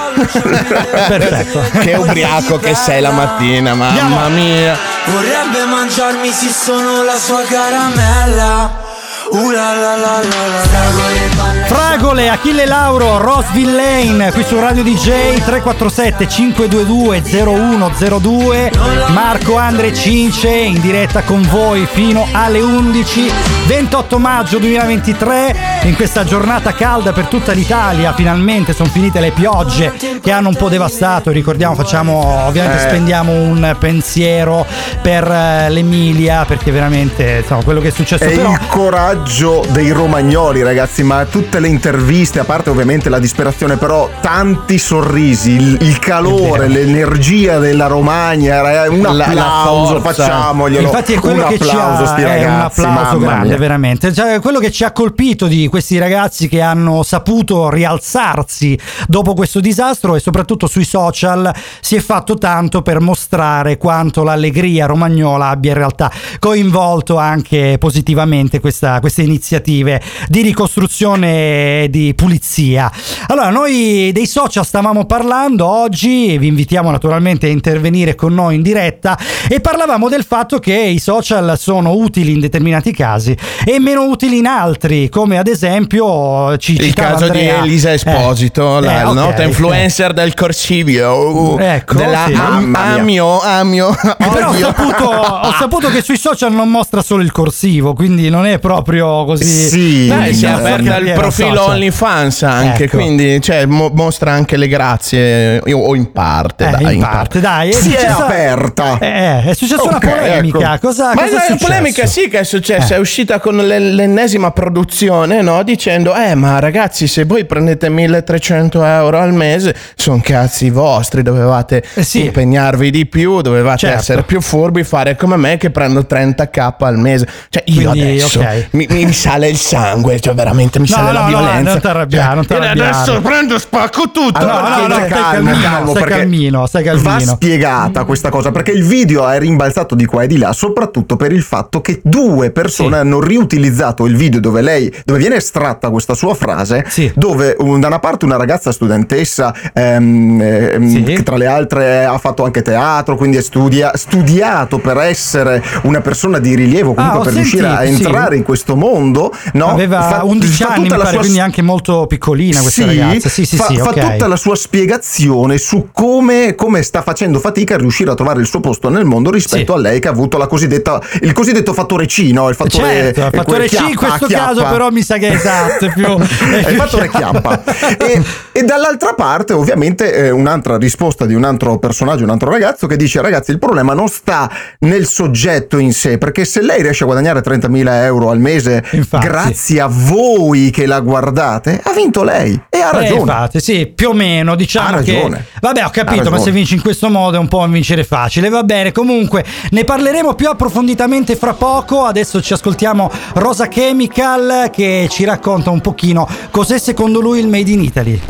Perfetto. che ubriaco che sei la mattina, mamma Andiamo. mia. Vorrebbe mangiarmi sì sono la sua caramella. Uh la la la la la balle Fragole, Achille Lauro, Rosville Lane, qui su Radio DJ 347 522 0102 Marco Andre Cince in diretta con voi fino alle 11 28 maggio 2023 in questa giornata calda per tutta l'Italia finalmente sono finite le piogge che hanno un po' devastato ricordiamo facciamo ovviamente Eh. spendiamo un pensiero per eh, l'Emilia perché veramente insomma quello che è successo È però il coraggio dei romagnoli, ragazzi, ma tutte le interviste, a parte ovviamente la disperazione, però tanti sorrisi, il, il calore, l'energia della Romagna, ragazzi, un La- la applauso, forza. facciamoglielo. Infatti è quello un che ci applauso, ha sti è ragazzi, un applauso grande, veramente. Cioè, quello che ci ha colpito di questi ragazzi che hanno saputo rialzarsi dopo questo disastro e soprattutto sui social si è fatto tanto per mostrare quanto l'allegria romagnola abbia in realtà coinvolto anche positivamente questa- queste iniziative di ricostruzione e di pulizia. Allora, noi dei social stavamo parlando oggi, vi invitiamo naturalmente a intervenire con noi in diretta e parlavamo del fatto che i social sono utili in determinati casi e meno utili in altri, come ad esempio ci Il caso di Andrea. Elisa Esposito, Eh, la eh, ok, nota eh. influencer del Corsilio, Ecco, della sì. Am-. Amio, Amio, (laughs) Però ho saputo, ho saputo che sui social non mostra solo il corsivo, quindi non è proprio così. Sì. Beh, si è aperta il profilo social. OnlyFans anche, Ecco. quindi cioè, mo- mostra anche le grazie, o in parte. Eh, dai, in parte, dai. Si è aperta. Eh, è successa una Ok, polemica. ecco. Cosa, Ma cosa è la successo? polemica sì che è successa, Eh. è uscita uscita con le- l'ennesima produzione, no? Dicendo, eh, ma ragazzi, se voi prendete 1300 euro al mese, sono cazzi vostri, dovevate impegnarvi di più, dovevate Certo. essere più furbi, fare come me che prendo 30k al mese. Cioè, io Quindi, adesso ok. mi, mi sale il sangue, cioè veramente mi No, sale no, la no, violenza. non ti arrabbiare, non ti Cioè, arrabbiare. Adesso prendo, spacco tutto. Allora, no, no, stai stai calmo, calmino, calmo, stai calmino, stai Va calmino. spiegata questa cosa perché il video è rimbalzato di qua e di là, soprattutto per il fatto che due persone hanno riutilizzato il video dove lei, dove viene estratta questa sua frase, dove un- da una parte una ragazza studentessa ehm, ehm, che tra le altre ha fatto anche teatro, quindi è studia- studiato per essere una persona di rilievo, comunque Ah, per riuscire a sentito, sì. entrare in questo mondo, no? Aveva Fa- 11 fa anni, pare, sua quindi anche molto piccolina questa sì, ragazza. Sì, sì, fa, sì, fa ok. tutta la sua spiegazione su come, come sta facendo fatica a riuscire a trovare il suo posto nel mondo rispetto a lei che ha avuto la cosiddetta, il cosiddetto fattore C, no? Il fattore, Il quel fattore C in chiappa, questo chiappa. caso però mi sa che è esatto, è più... (laughs) È il fattore chiappa. (laughs) E, e dall'altra parte, ovviamente, eh, un'altra risposta di un altro personaggio, un altro ragazzo che dice: Ragazzi, il problema non sta nel soggetto in sé, perché se lei riesce a guadagnare 30.000 euro al mese grazie a voi che la guardate, ha vinto lei e ha Eh, ragione. infatti, sì, più o meno, diciamo Ha che ragione. Vabbè, ho capito, ma se vinci in questo modo è un po' un vincere facile. Va bene, comunque ne parleremo più approfonditamente fra poco. Adesso ci ascoltiamo Rosa Chemical che ci racconta un pochino cos'è secondo lui il Made in Italy.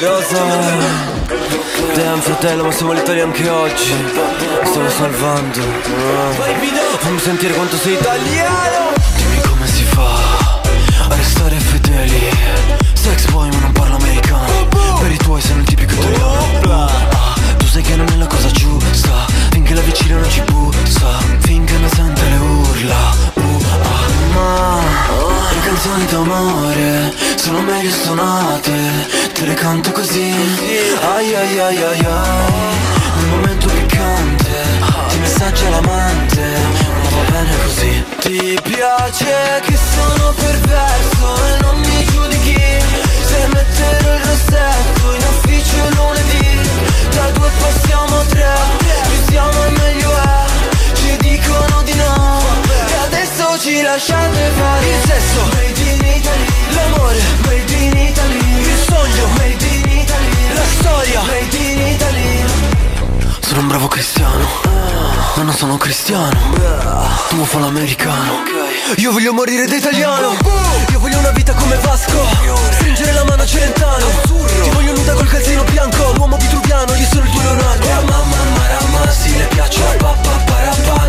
Rosa. Damn fratello ma siamo l'Italia anche oggi. Mi Stiamo salvando. Fammi sentire quanto sei italiano. Dimmi come si fa A restare fedeli. Sex boy ma non parlo americano. Per i tuoi sei un tipico italiano. Ah, Tu sai che non è la cosa giusta. Finché la vicina non ci bussa Finché non sente le urla. Uh, ah, Ma le canzoni d'amore sono meglio suonate. Te le canto così. Ai ai ai ai ai. Nel momento piccante Ti messaggia l'amante Ma va bene così. Ti piace che sono perverso E non mi giudichi. Se metterò il rossetto In ufficio lunedì Da due passiamo a tre Più siamo e meglio è Ci dicono di no. E adesso ci lasciate fare Il sesso. Made in Italy. L'amore Made in Italy. Il sogno Made in Italy. La storia Made in Italy Sono un bravo cristiano. Ma non sono cristiano. Tu fa l'americano Io voglio morire da italiano. Io voglio una vita come Vasco. Stringere la mano a Celentano. Ti voglio nuda col calzino bianco. L'uomo vitruviano, io sono il tuo Leonardo. Mamma marama, sì le piaccio papà parapà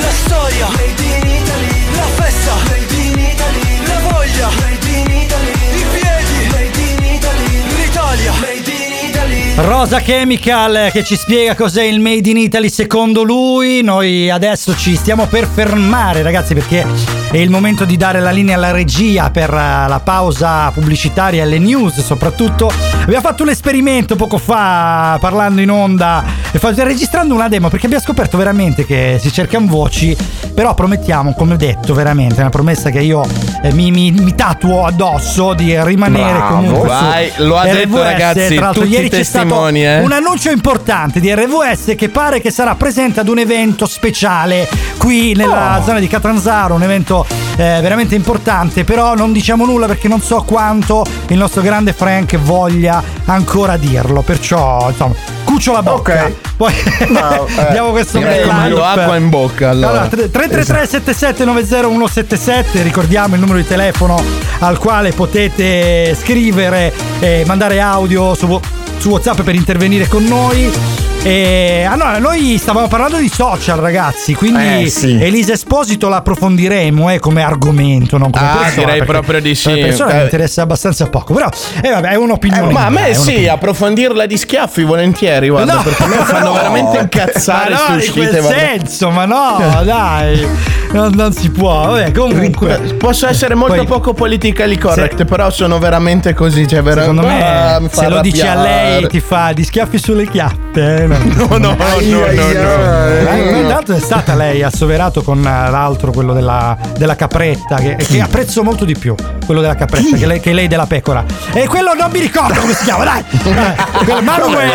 La storia. Made in Italy La festa. Made in Italy La voglia. Made in Italy I piedi. Made in Italy L'Italia. Made in Italy. Rosa Chemical che ci spiega cos'è il Made in Italy secondo lui. Noi adesso ci stiamo per fermare, ragazzi, perché è il momento di dare la linea alla regia per eh, la pausa pubblicitaria e le news, soprattutto. Abbiamo fatto un esperimento poco fa parlando in onda e registrando una demo perché abbiamo scoperto veramente che si cercano voci, però promettiamo, come detto, veramente, è una promessa che io eh, mi, mi, mi tatuo addosso di rimanere Bravo. comunque. Vai, lo ha detto, RVS. ragazzi, Tra l'altro, ieri c'è stato eh. un annuncio importante di RVS che pare che sarà presente ad un evento speciale qui nella Oh. zona di Catanzaro, un evento eh, veramente importante, però non diciamo nulla perché non so quanto il nostro grande Frank voglia ancora dirlo, perciò insomma, cucio la bocca. Poi No, (laughs) eh, diamo questo bel acqua in bocca, allora. 333 7790 177 ricordiamo il numero di telefono al quale potete scrivere e mandare audio su, su WhatsApp per intervenire con noi. E allora, noi stavamo parlando di social, ragazzi. Quindi Eh, sì. Elisa Esposito la approfondiremo eh, come argomento, non come Ah, persona. direi proprio di sì. come persona mi Eh, interessa abbastanza poco. Però, eh, vabbè, è un'opinione. Eh, ma a me è sì, approfondirla di schiaffi volentieri, guarda, No. perché a me fanno No. (laughs) veramente incazzare Ma no, in quel guarda. senso, ma no, (laughs) dai, non, non si può. Vabbè, comunque. Posso essere molto Poi- poco politically correct, però sono veramente così. Cioè, vera- Secondo me, Ah, mi se lo dici a lei, ti fa di schiaffi sulle chiappe. Eh, No, No, no, no, no. Eh, Intanto è stata lei assoverato con eh, l'altro, quello della, della capretta, che, che apprezzo molto di più. Quello della capretta, che lei, che lei della pecora. E quello non mi ricordo come si chiama, dai! (laughs) Eh, Manuel,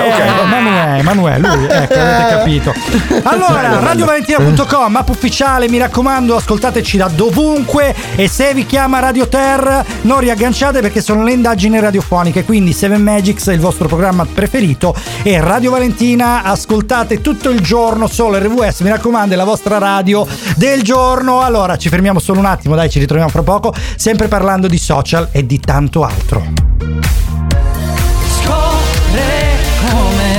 Manuel, Manuel, lui, ecco, avete capito. Allora, radiovalentina.com, app ufficiale, mi raccomando, ascoltateci da dovunque e se vi chiama Radio Ter non riagganciate perché sono le indagini radiofoniche, quindi Seven Magics è il vostro programma preferito e Radio Valentina ascoltate tutto il giorno solo RVS, mi raccomando, è la vostra radio del giorno. Allora, ci fermiamo solo un attimo, dai, ci ritroviamo fra poco, sempre parlando di social e di tanto altro. Scopre come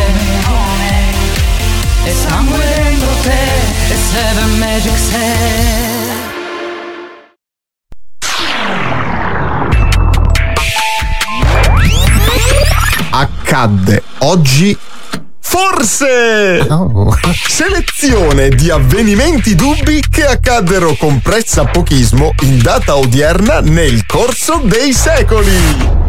E sangue dentro te E Seven Magic accadde oggi Forse! Selezione di avvenimenti dubbi che accaddero con pressapochismo in data odierna nel corso dei secoli.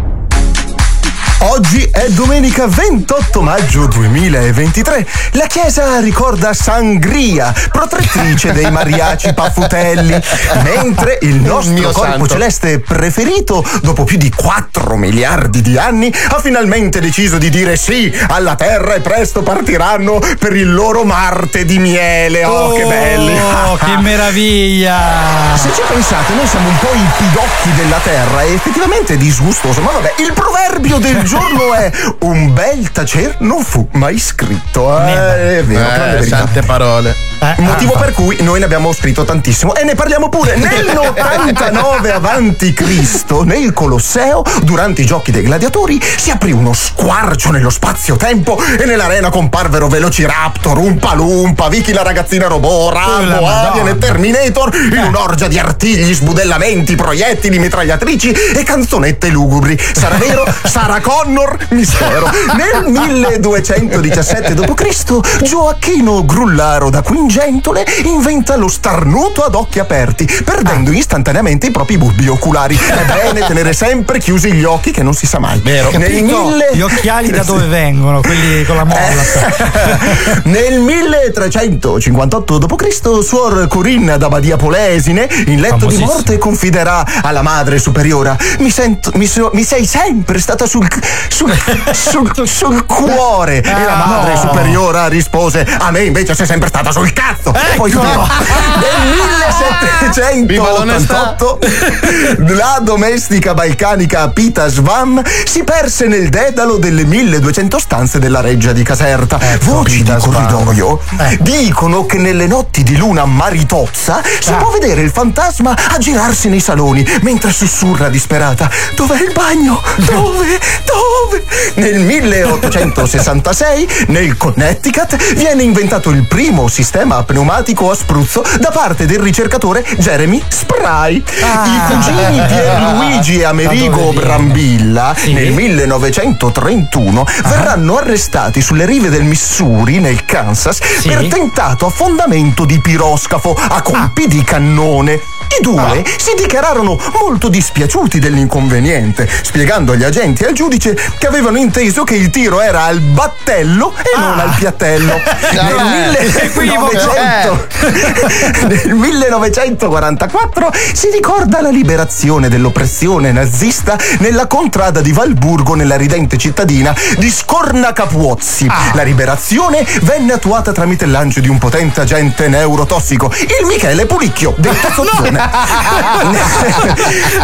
Oggi è domenica 28 maggio 2023. La chiesa ricorda Sangria, protettrice dei mariaci paffutelli, mentre il nostro Mio corpo santo. celeste preferito, dopo più di 4 miliardi di anni, ha finalmente deciso di dire sì alla Terra e presto partiranno per il loro Marte di miele. Oh, che belli! Oh, (laughs) che meraviglia! Se ci pensate, noi siamo un po' i pidocchi della terra e effettivamente è disgustoso. Ma vabbè, il proverbio del (laughs) giorno è un bel tacer non fu mai scritto. Eh, è vero, Eh, sante parole. Motivo per cui noi ne abbiamo scritto tantissimo e ne parliamo pure. Nel (laughs) 89 avanti Cristo, nel Colosseo, durante i giochi dei gladiatori, si aprì uno squarcio nello spazio-tempo e nell'arena comparvero Velociraptor, Umpa Lumpa, Vicky la ragazzina robot, Rambo. Alien e Terminator, in un'orgia di artigli, sbudellamenti, proiettili, mitragliatrici e canzonette lugubri. Sarà vero? (laughs) Sarà Connor? Mistero. Nel 1217 d.C. Gioacchino Grullaro da Quingentole inventa lo starnuto ad occhi aperti, perdendo istantaneamente i propri bulbi oculari. È bene tenere sempre chiusi gli occhi che non si sa mai. Vero. Nel mille- Gli occhiali da dove vengono? Quelli con la molla. (laughs) Nel 1358 d.C. Suor Corinna da Badia Polesine, in letto di morte, confiderà alla madre superiora: Mi, sento, mi, so- mi sei sempre stata sul, sul, sul, sul cuore. e la Ah, madre no. superiora rispose: A me invece sei sempre stata sul cazzo. E poi Ecco. continuò. (laughs) Nel Viva l'onestà. 1788 la domestica balcanica Pita Svam si perse nel dedalo delle 1200 stanze della reggia di Caserta. Voci di corridoio dicono che nelle notti di luna maritozza si può vedere il fantasma aggirarsi nei saloni mentre sussurra disperata: Dov'è il bagno? Dove? Dove? Nel 1866 nel Connecticut viene inventato il primo sistema pneumatico a spruzzo da parte del ricercatore Jeremy Spry. I cugini Pierluigi e Amerigo Brambilla nel 1931 verranno arrestati sulle rive del Missouri, nel Kansas, per tentato affondamento di piroscafo a colpi di cannone. I due si dichiararono molto dispiaciuti dell'inconveniente, spiegando agli agenti e al giudice che avevano inteso che il tiro era al battello e non al piattello. (laughs) Nel, Equivoco. 1900 (laughs) nel 1944 si ricorda la liberazione dell'oppressione nazista nella contrada di Valburgo nella ridente cittadina di Scornacapuozzi. La liberazione venne attuata tramite il lancio di un potente agente neurotossico, il Michele Pulicchio, detto (laughs) Sozzone. (laughs)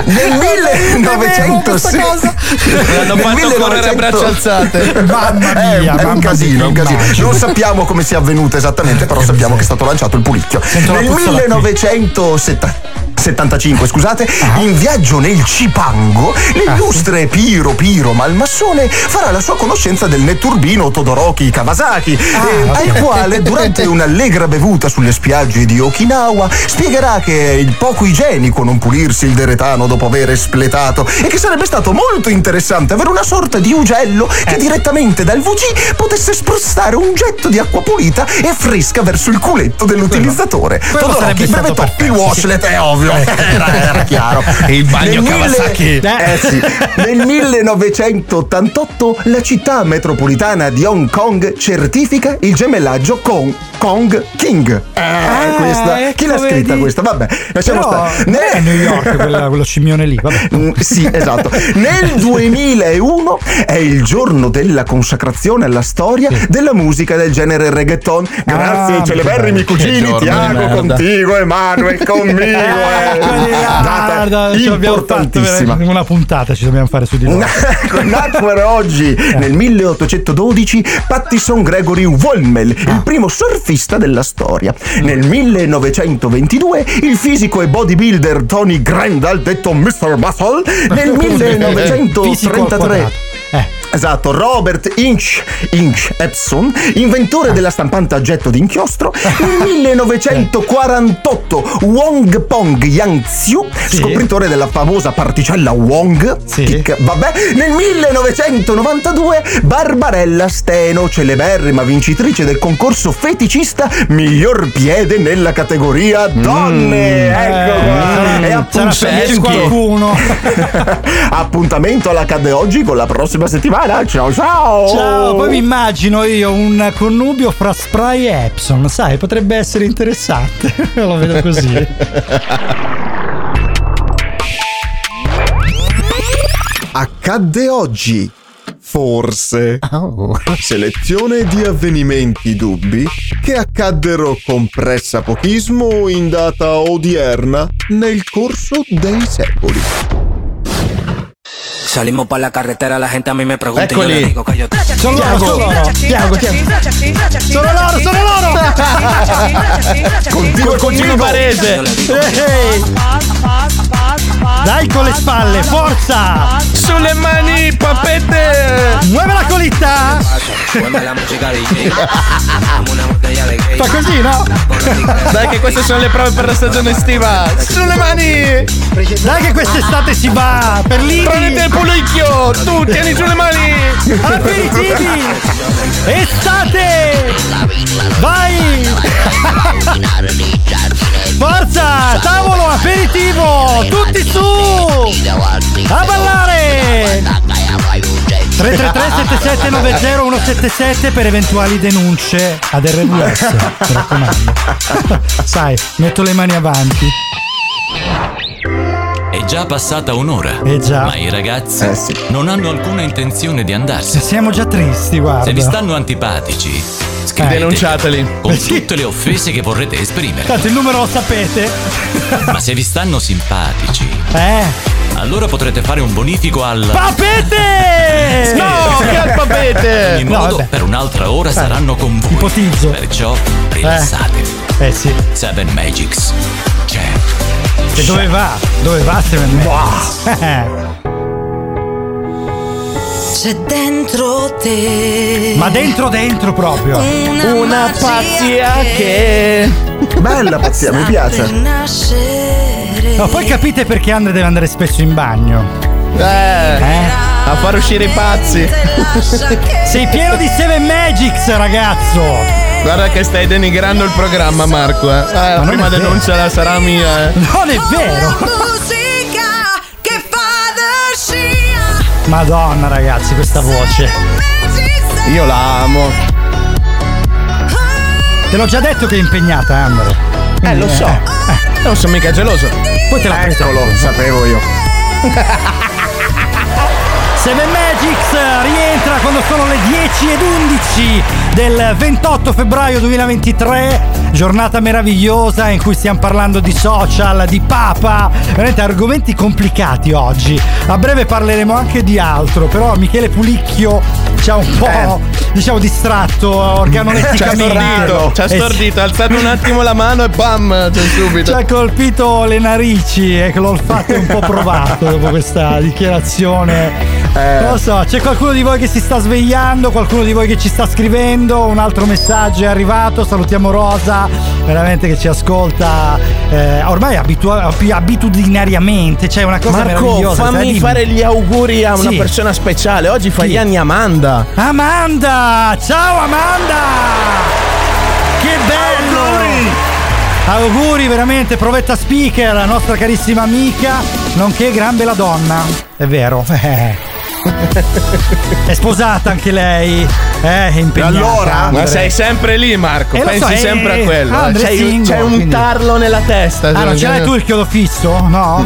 nel 1906 L'hanno nel fatto correre a 1900 braccia alzate. Mamma mia, è un casino, è un casino. Non sappiamo come sia avvenuto esattamente, però sappiamo che è stato lanciato il pulicchio. Sento la Nel puzza da qui. 1975, scusate, Ah. in viaggio nel Cipango, l'illustre Piro Piro Malmassone farà la sua conoscenza del netturbino Todoroki Kawasaki, eh, ok. al quale durante (laughs) un'allegra bevuta sulle spiagge di Okinawa spiegherà che è il poco igienico non pulirsi il deretano dopo aver espletato e che sarebbe stato molto interessante avere una sorta di ugello Eh. che direttamente dal VG potesse sprostare un getto di acqua pulita e fresca verso il culetto dell'utilizzatore. Quello sarebbe Todoroki brevettò il washlet, è ovvio, era, era chiaro. E il bagno Nel mille- Kawasaki. Eh sì. Nel 1988 la città metropolitana di Hong Kong certifica il gemellaggio con Kong King. Eh, questa. Chi l'ha ecco, scritta vedi? questa? Vabbè, lasciamo Però stare. non è a New York quella- quello scimmione lì, vabbè. Mm, Sì, esatto. Nel 2001 è il giorno della consacrazione alla storia della musica del genere reggaeton. Grazie Ah, ai celeberrimi cugini Tiago contigo, Emanuele conmigo. (laughs) eh. Guarda, ci abbiamo fatto una puntata, ci dobbiamo fare su di loro. (laughs) Nacquero oggi nel 1812 Pattison Gregory Wollmel, il primo surfista della storia. Nel 1922 il fisico e bodybuilder Tony Grandal, detto Mr. Muscle. Nel Fisico al 1933 quadrato. Eh. Esatto, Robert Inch, Inch Epson, inventore della stampante a getto d'inchiostro. Nel (laughs) 1948 Wong Pong Yang-Xiu, Sì. scopritore della famosa particella Wong. Sì. Ca- vabbè, nel 1992 Barbarella Steno, celeberrima vincitrice del concorso feticista Miglior piede nella categoria donne. ecco qua. Eh, E (laughs) appuntamento, qualcuno. appuntamento all'accade oggi con la prossima settimana. Ciao ciao. Ciao, poi mi immagino io un connubio fra Spry e Epson, sai, potrebbe essere interessante. (laughs) Lo vedo così. Accadde oggi. Forse. Selezione di avvenimenti dubbi che accaddero con pressapochismo in data odierna nel corso dei secoli. Salimos para la carretera, la gente a mí me pregunta y yo le digo que yo loro, sono loro. Tiago. Sono loro, sono loro. Continua, continua Barese. Ehi. Dai con le spalle, forza! Sulle mani, papete. Muove la colita! Fa così, no? Dai che queste sono le prove per la stagione estiva. Sulle mani. Dai che quest'estate si va per lì! Prendete il pulicchio. Tu tieni giù le mani. Aperitivi! Estate! Vai! Forza! Tavolo aperitivo! Tutti su! A ballare! 333 7790 177 per eventuali denunce ad RWS. Mi raccomando. (laughs) Sai, metto le mani avanti. È già passata un'ora. Eh già. Ma i ragazzi Eh sì. non hanno alcuna intenzione di andarsene. Siamo già tristi, guarda. Se vi stanno antipatici, scrivete Denunciateli. con Eh tutte le offese che vorrete esprimere. Tanto il numero lo sapete. Ma se vi stanno simpatici, Eh. allora potrete fare un bonifico al. Papete! No, (laughs) che al In papete. ogni No, modo, vabbè. per un'altra ora saranno con voi. ipotizzo. Perciò rilassatevi. Eh sì. Seven Magics c'è. E dove va? Dove va Seven Magics? C'è dentro te. Ma dentro dentro proprio. Una pazzia che. Bella pazzia, mi piace. No, poi capite perché Andre deve andare spesso in bagno. Eh. A far uscire i pazzi. (laughs) Sei pieno di Seven Magics, ragazzo. Guarda che stai denigrando il programma, Marco. Eh. Eh, non prima denuncia la sarà mia. Eh. Non è vero! Madonna, ragazzi, questa voce. Io la amo. Te l'ho già detto che è impegnata, Andre. Eh, lo so. Non sono mica geloso. Poi te la presento. Eccolo, sapevo io. (laughs) Seven Magics rientra quando sono le 10 ed 11 del 28 febbraio 2023, giornata meravigliosa in cui stiamo parlando di social, di papa, veramente argomenti complicati oggi. A breve parleremo anche di altro, però Michele Pulicchio ci ha un po' diciamo distratto Ci ha organoletticamente. stordito, ci ha Eh stordito, ha alzato un attimo la mano e bam, c'è subito. Ci ha colpito le narici e che l'olfatto è un po' provato (laughs) dopo questa dichiarazione. Non lo so, c'è qualcuno di voi che si sta svegliando, qualcuno di voi che ci sta scrivendo, un altro messaggio è arrivato, salutiamo Rosa, veramente che ci ascolta eh, ormai abitua- abitudinariamente, c'è una cosa Marco, fammi fare gli auguri a una Sì. persona speciale. Oggi fa gli anni Amanda. Amanda! Ciao Amanda! Che bello! Auguri. veramente, provetta speaker, la nostra carissima amica, nonché gran bella donna. È vero. eh. (laughs) È sposata anche lei. Eh, è impegnata. Ma Andre. sei sempre lì, Marco. Eh, Pensi so, sempre eh, a quello. Andre c'hai, single, c'hai un quindi- tarlo nella testa. Ah, non ce l'hai tu il chiodo fisso? No?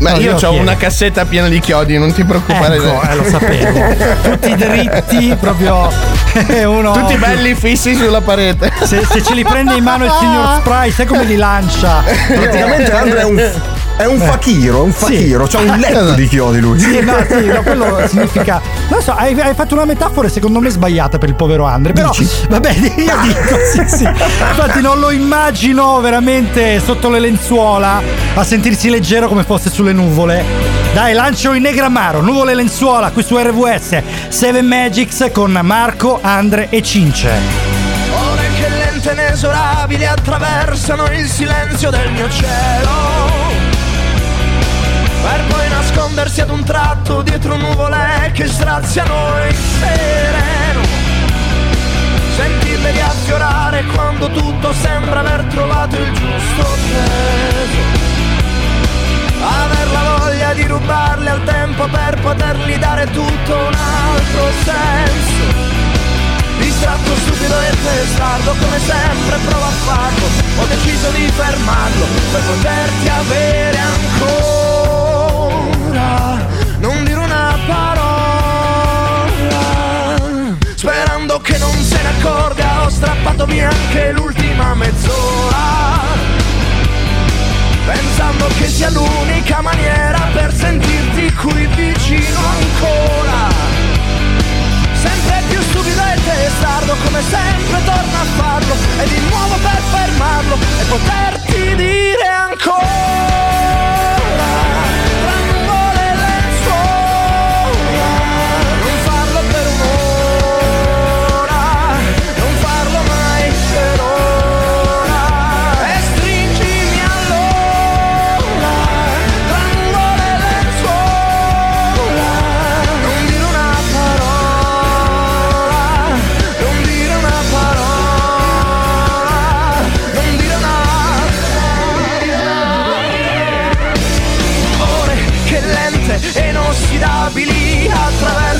Ma No, io lo ho chiedo. una cassetta piena di chiodi, non ti preoccupare. Ecco, eh, lo sapevo. (laughs) Tutti dritti, proprio (laughs) uno. Tutti belli fissi sulla parete. Se, se ce li prende in mano il signor Spray, sai come li lancia? (laughs) Praticamente Andre è un, è un Eh. fakiro, è un Sì. fakiro, c'ha un (laughs) letto di chiodi lui. Sì, no, sì, no, quello (laughs) significa. Non so, hai, hai fatto una metafora secondo me sbagliata per il povero Andre. Però, vabbè, io (laughs) dico, sì, sì. Infatti, non lo immagino veramente sotto le lenzuola a sentirsi leggero come fosse sulle nuvole. Dai, lancio in negramaro, nuvole e lenzuola qui su RWS 7 Magics con Marco, Andre e Cince. Ore che lente inesorabili attraversano il silenzio del mio cielo Per poi nascondersi ad un tratto dietro nuvole che straziano il sereno Sentirle riaffiorare quando tutto sembra aver trovato il giusto peso. Aver la voglia di rubarle al tempo per potergli dare tutto un altro senso. Distratto, stupido e testardo come sempre provo a farlo. Ho deciso di fermarlo per poterti avere ancora Non dire una parola. Sperando che non se ne accorga Ho strappato via anche l'ultima mezz'ora. Pensando che sia l'unica maniera per sentirti qui vicino ancora. Sempre più stupido e testardo come sempre torno a farlo E di nuovo per fermarlo e poterti dire ancora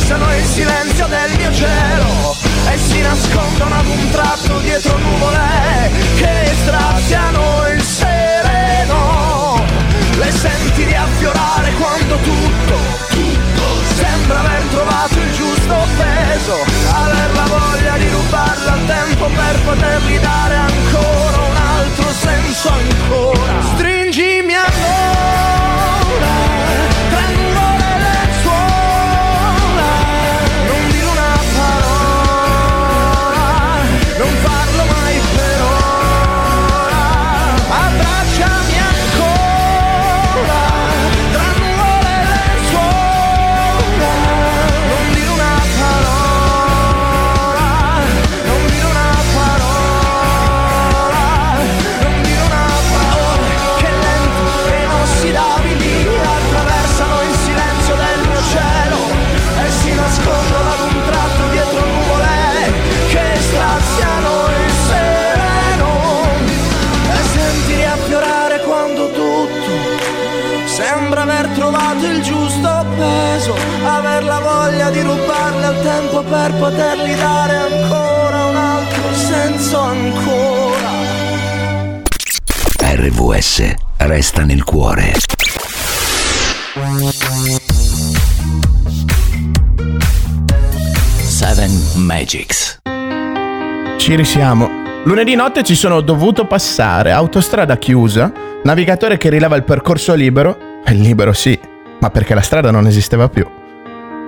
Attraversano il silenzio del mio cielo E si nascondono ad un tratto dietro nuvole Che straziano il sereno. Le senti riaffiorare quando tutto, tutto Sembra aver trovato il giusto peso. Aver la voglia di rubarla al tempo per potergli dare ancora un altro senso ancora. Stringimi allora voglia di rubarli al tempo per poterli dare ancora un altro senso ancora. RVS resta nel cuore. Seven Magics. Ci risiamo. Lunedì notte ci sono dovuto passare, autostrada chiusa, navigatore che rileva il percorso libero, e libero sì, ma perché la strada non esisteva più.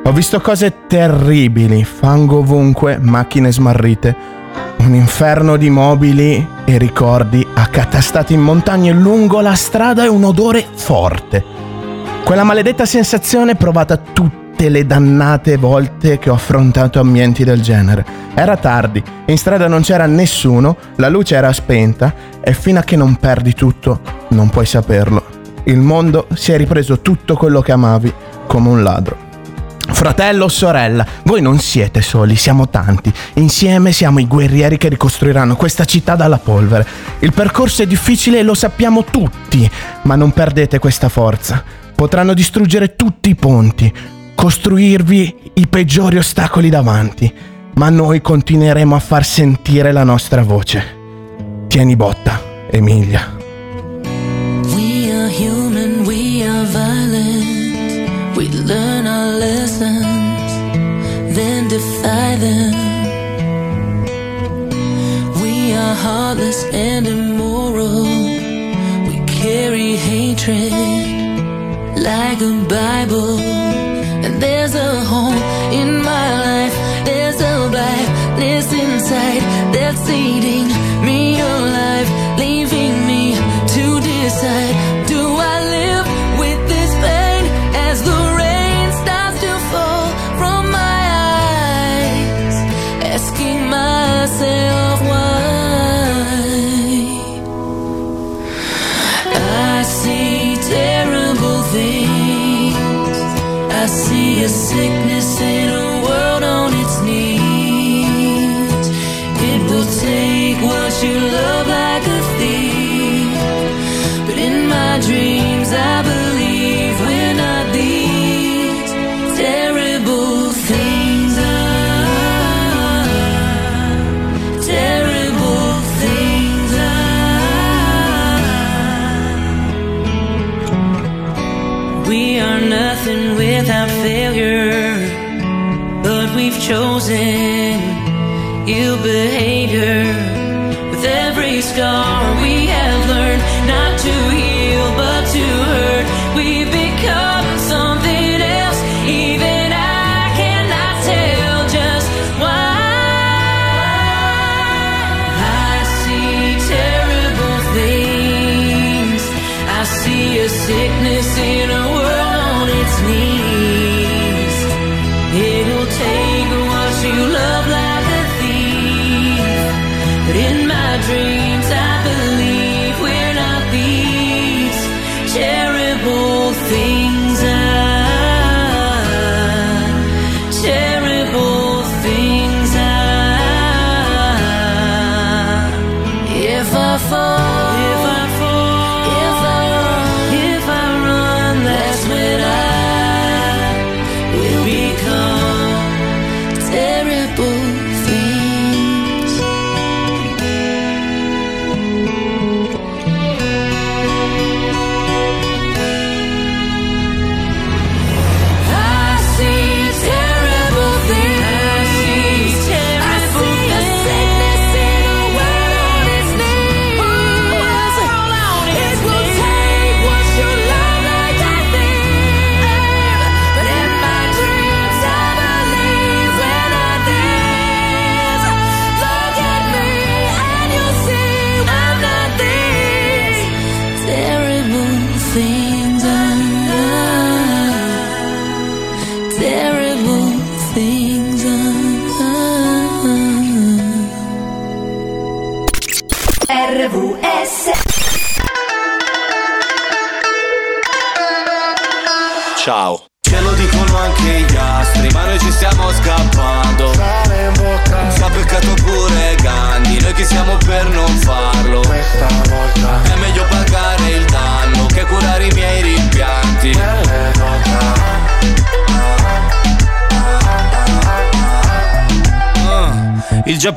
Ho visto cose terribili, fango ovunque, macchine smarrite, un inferno di mobili e ricordi accatastati in montagne lungo la strada e un odore forte. Quella maledetta sensazione provata tutte le dannate volte che ho affrontato ambienti del genere. Era tardi, in strada non c'era nessuno, la luce era spenta e fino a che non perdi tutto non puoi saperlo. Il mondo si è ripreso tutto quello che amavi come un ladro. Fratello o sorella, voi non siete soli, siamo tanti. Insieme siamo i guerrieri che ricostruiranno questa città dalla polvere. Il percorso è difficile e lo sappiamo tutti, ma non perdete questa forza. Potranno distruggere tutti i ponti, costruirvi i peggiori ostacoli davanti, ma noi continueremo a far sentire la nostra voce. Tieni botta, Emilia. Defy them. We are heartless and immoral. We carry hatred like a Bible. And there's a hole in my life, there's a blackness inside that's eating me alive, leaving me to decide. Sickness ill behavior. With every scar,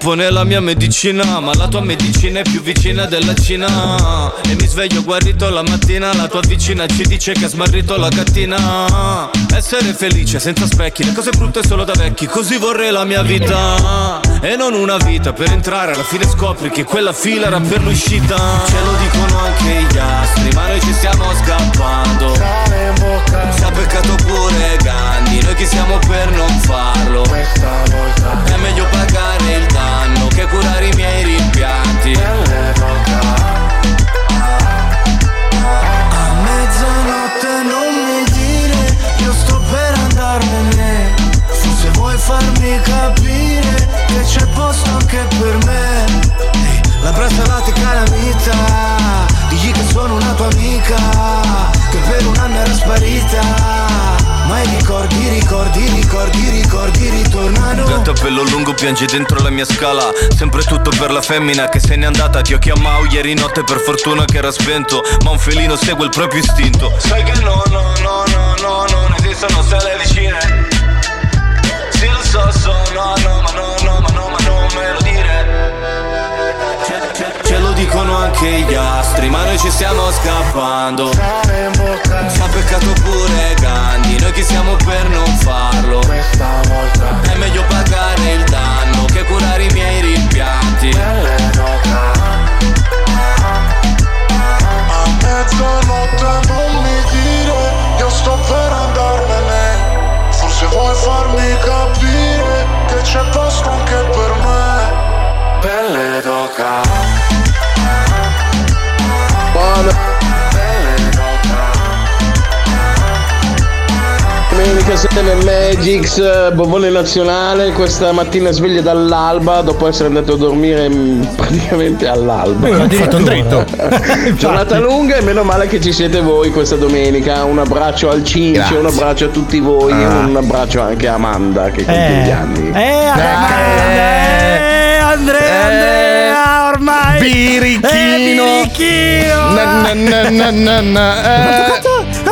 È la mia medicina, ma la tua medicina è più vicina della Cina. E mi sveglio guarito la mattina, la tua vicina ci dice che ha smarrito la gattina. Essere felice senza specchi, le cose brutte solo da vecchi, così vorrei la mia vita. E non una vita per entrare, alla fine scopri che quella fila era per l'uscita. Ce lo dicono anche gli astri, ma noi ci stiamo scappando. Ci ha peccato pure Gandhi, noi chi siamo per non farlo. È meglio pagare il danno che curare i miei rimpianti. A mezzanotte non mi dire Io sto per andarmene farmi capire Che c'è posto anche per me. Ehi, La braccalate calamita Digli che sono una tua amica Che per un anno era sparita. Ma i ricordi, ricordi, ricordi, ricordi ritornano. Gatto a pelo lungo piange dentro la mia scala. Sempre tutto per la femmina che se n'è andata. Ti ho chiamato ieri notte per fortuna che era spento. Ma un felino segue il proprio istinto. Sai che no, no, no, no, no, non esistono stelle vicine Sì lo so, so, no, no, ma no, no, ma no, ma non me lo dire. Ce- ce- Ce lo dicono anche gli astri, ma noi ci stiamo scappando. Ci ha peccato pure Gandhi, noi chi siamo per non farlo. È meglio pagare il danno che curare i miei rimpianti. A mezzanotte non mi dire Io sto per Vuoi farmi capire Che c'è posto anche per me? Pelle d'oca. Domenica 7 Magix, eh, Bobone Nazionale, questa mattina sveglia dall'alba dopo essere andato a dormire (laughs) praticamente all'alba. Eh, un dritto. (laughs) Giornata lunga e meno male che ci siete voi questa domenica. Un abbraccio al Cince, Grazie. un abbraccio a tutti voi Ah. un abbraccio anche a Amanda che compie gli anni. Eh, eh, Andrea, Andrea, ormai. Birichino. Eh, birichino. Na, na, na, na, na, na, eh.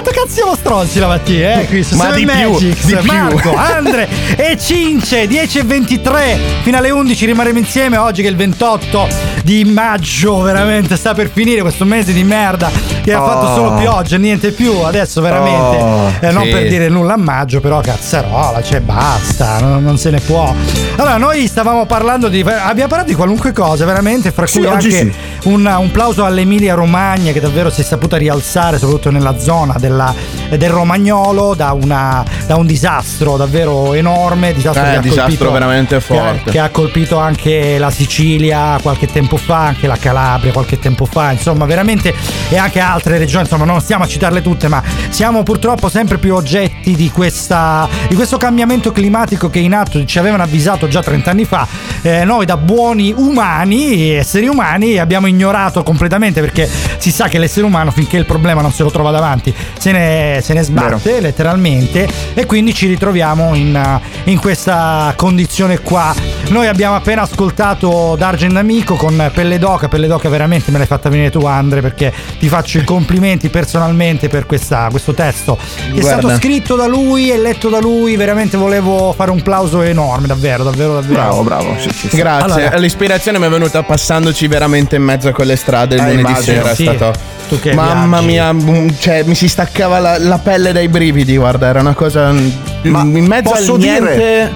Quanto cazzo siamo stronzi la mattina, eh? Qui su Ma di più, Magics. di più. Marco, (laughs) Andre e Cince, 10 e 23. Fino alle 11 rimarremo insieme. Oggi che è il 28 di maggio, veramente sta per finire questo mese di merda che ha Oh. fatto solo pioggia, niente più. Adesso veramente, Oh, eh, non sì. per dire nulla a maggio, però cazzarola, cioè basta, non, non se ne può. Allora, noi stavamo parlando di. Abbiamo parlato di qualunque cosa, veramente, fra Sì, cui oggi anche sì. un, un plauso all'Emilia Romagna che davvero si è saputa rialzare, soprattutto nella zona della- del Romagnolo, da, una- da un disastro davvero enorme. Disastro, Eh, che, ha disastro colpito, veramente che forte. Che, ha colpito anche la Sicilia qualche tempo fa, anche la Calabria qualche tempo fa, insomma, veramente, e anche altre regioni, insomma, non stiamo a citarle tutte, ma siamo purtroppo sempre più oggetti di, questa, di questo cambiamento climatico che in atto, ci avevano avvisato già 30 anni fa. Eh, noi da buoni umani, esseri umani, abbiamo ignorato completamente perché si sa che l'essere umano finché il problema non se lo trova davanti se ne, se ne sbatte letteralmente e quindi ci ritroviamo in, uh, in questa condizione qua. Noi abbiamo appena ascoltato D'Argent Amico con Pelle d'Oca, Pelle d'Oca veramente me l'hai fatta venire tu Andre perché ti faccio i complimenti personalmente per questa- questo testo che è Guarda. stato scritto da lui e letto da lui, veramente volevo fare un plauso enorme, davvero, davvero, davvero. Bravo, bravo. sì, sì, sì. Grazie, Allora- l'ispirazione mi è venuta passandoci veramente in mezzo a quelle strade il Eh, lunedì immagino. sera. È Sì. stato. Tu che Mamma viaggi. mia, mm, cioè, mi si staccava la, la pelle dai brividi, guarda, era una cosa. mm, Ma in mezzo posso al dire- niente.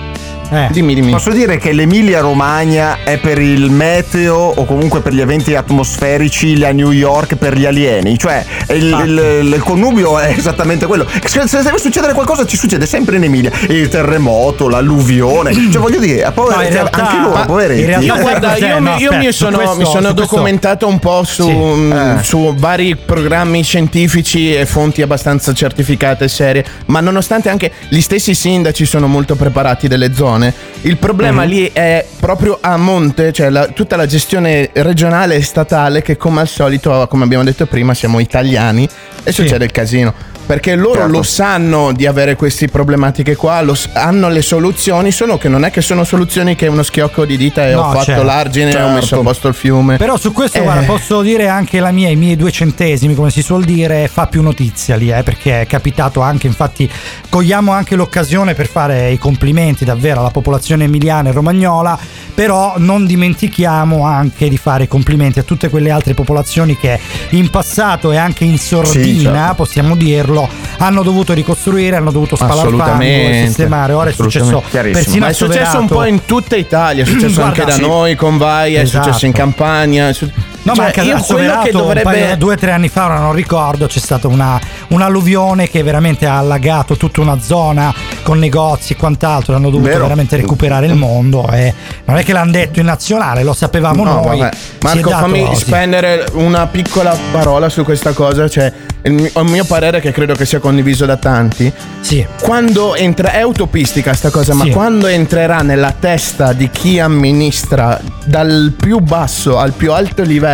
Eh. Dimmi, dimmi. Posso dire che l'Emilia Romagna è per il meteo o comunque per gli eventi atmosferici la New York per gli alieni. Cioè, il, il- il connubio è esattamente quello. Se, se deve succedere qualcosa, ci succede sempre in Emilia. Il terremoto, l'alluvione. Cioè, voglio dire, poveri- No, realtà- anche loro, poveretti. in realtà- Io, guarda, io, mi- No, io aspetta, mi sono, questo- mi sono questo- documentato un po' su, Sì. mm, Eh. su vari programmi scientifici e fonti abbastanza certificate e serie, ma nonostante anche gli stessi sindaci sono molto preparati delle zone, il problema Mhm. lì è proprio a monte, cioè la- tutta la gestione regionale e statale che come al solito, come abbiamo detto prima, siamo italiani e succede il casino. Perché loro Certo. lo sanno di avere queste problematiche qua, lo hanno le soluzioni, solo che non è che sono soluzioni che uno schiocco di dita e No, ho fatto certo. l'argine e ho Certo. messo a posto il fiume. Però su questo, Eh. guarda, posso dire anche la mia, i miei due centesimi, come si suol dire, fa più notizia lì, eh, perché è capitato anche, infatti, cogliamo anche l'occasione per fare i complimenti davvero alla popolazione emiliana e romagnola, però non dimentichiamo anche di fare i complimenti a tutte quelle altre popolazioni che in passato e anche in sordina, certo. possiamo dirlo, hanno dovuto ricostruire, hanno dovuto e Assolutamente. sistemare. Ora è successo persino Ma è successo un po' in tutta Italia, è successo Guarda, (clears throat) anche da sì. noi con Vai, è Esatto. successo in Campania. è su- No, Cioè, ma anche io quello che un paio- dovrebbe due o tre anni fa, ora non ricordo, c'è stata una, un'alluvione che veramente ha allagato tutta una zona con negozi e quant'altro. Hanno dovuto Vero. veramente recuperare il mondo. E non è che l'hanno detto in nazionale, lo sapevamo No, noi. vabbè. Marco, fammi così. spendere una piccola parola su questa cosa. Cioè, il mio, il mio parere, che credo che sia condiviso da tanti. Sì. Quando entra, è utopistica sta cosa, ma Sì. quando entrerà nella testa di chi amministra dal più basso al più alto livello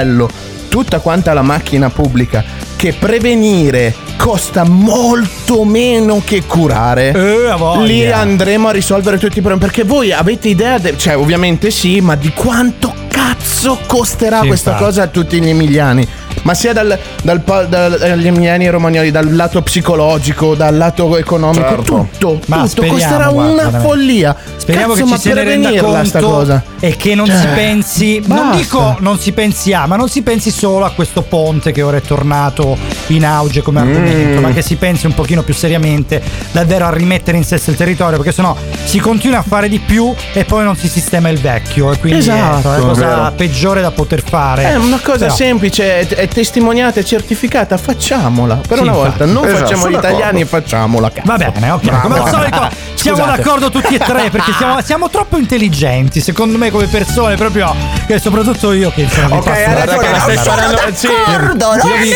tutta quanta la macchina pubblica, che prevenire costa molto meno che curare, Eh, lì andremo a risolvere tutti i problemi. Perché voi avete idea, de- cioè ovviamente sì, ma di quanto cazzo costerà Sì, questa infatti. cosa a tutti gli emiliani? Ma sia dal, dal, dal- dagli emiliani e romagnoli, dal lato psicologico, dal lato economico, Certo. tutto, Ma tutto speriamo, costerà guarda, una follia. Speriamo Cazzo, che ci ne renda conto cosa. e che non Cioè, si pensi, non basta. dico non si pensi a, ma non si pensi solo a questo ponte che ora è tornato in auge come argomento, Mm. ma che si pensi un pochino più seriamente davvero a rimettere in sesto il territorio, perché sennò si continua a fare di più e poi non si sistema il vecchio e quindi Esatto, è la cosa vero. peggiore da poter fare. È una cosa Però- semplice, è testimoniata e certificata, facciamola. Per Sì, una volta non Esatto, facciamo sono gli italiani e d'accordo. facciamola. cazzo. Va bene, ok. Come al solito siamo Scusate. d'accordo tutti e tre perché siamo, siamo troppo intelligenti, secondo me, come persone, proprio che soprattutto io che mi Ok, Guarda che la stai sparando. Sì. Io vi-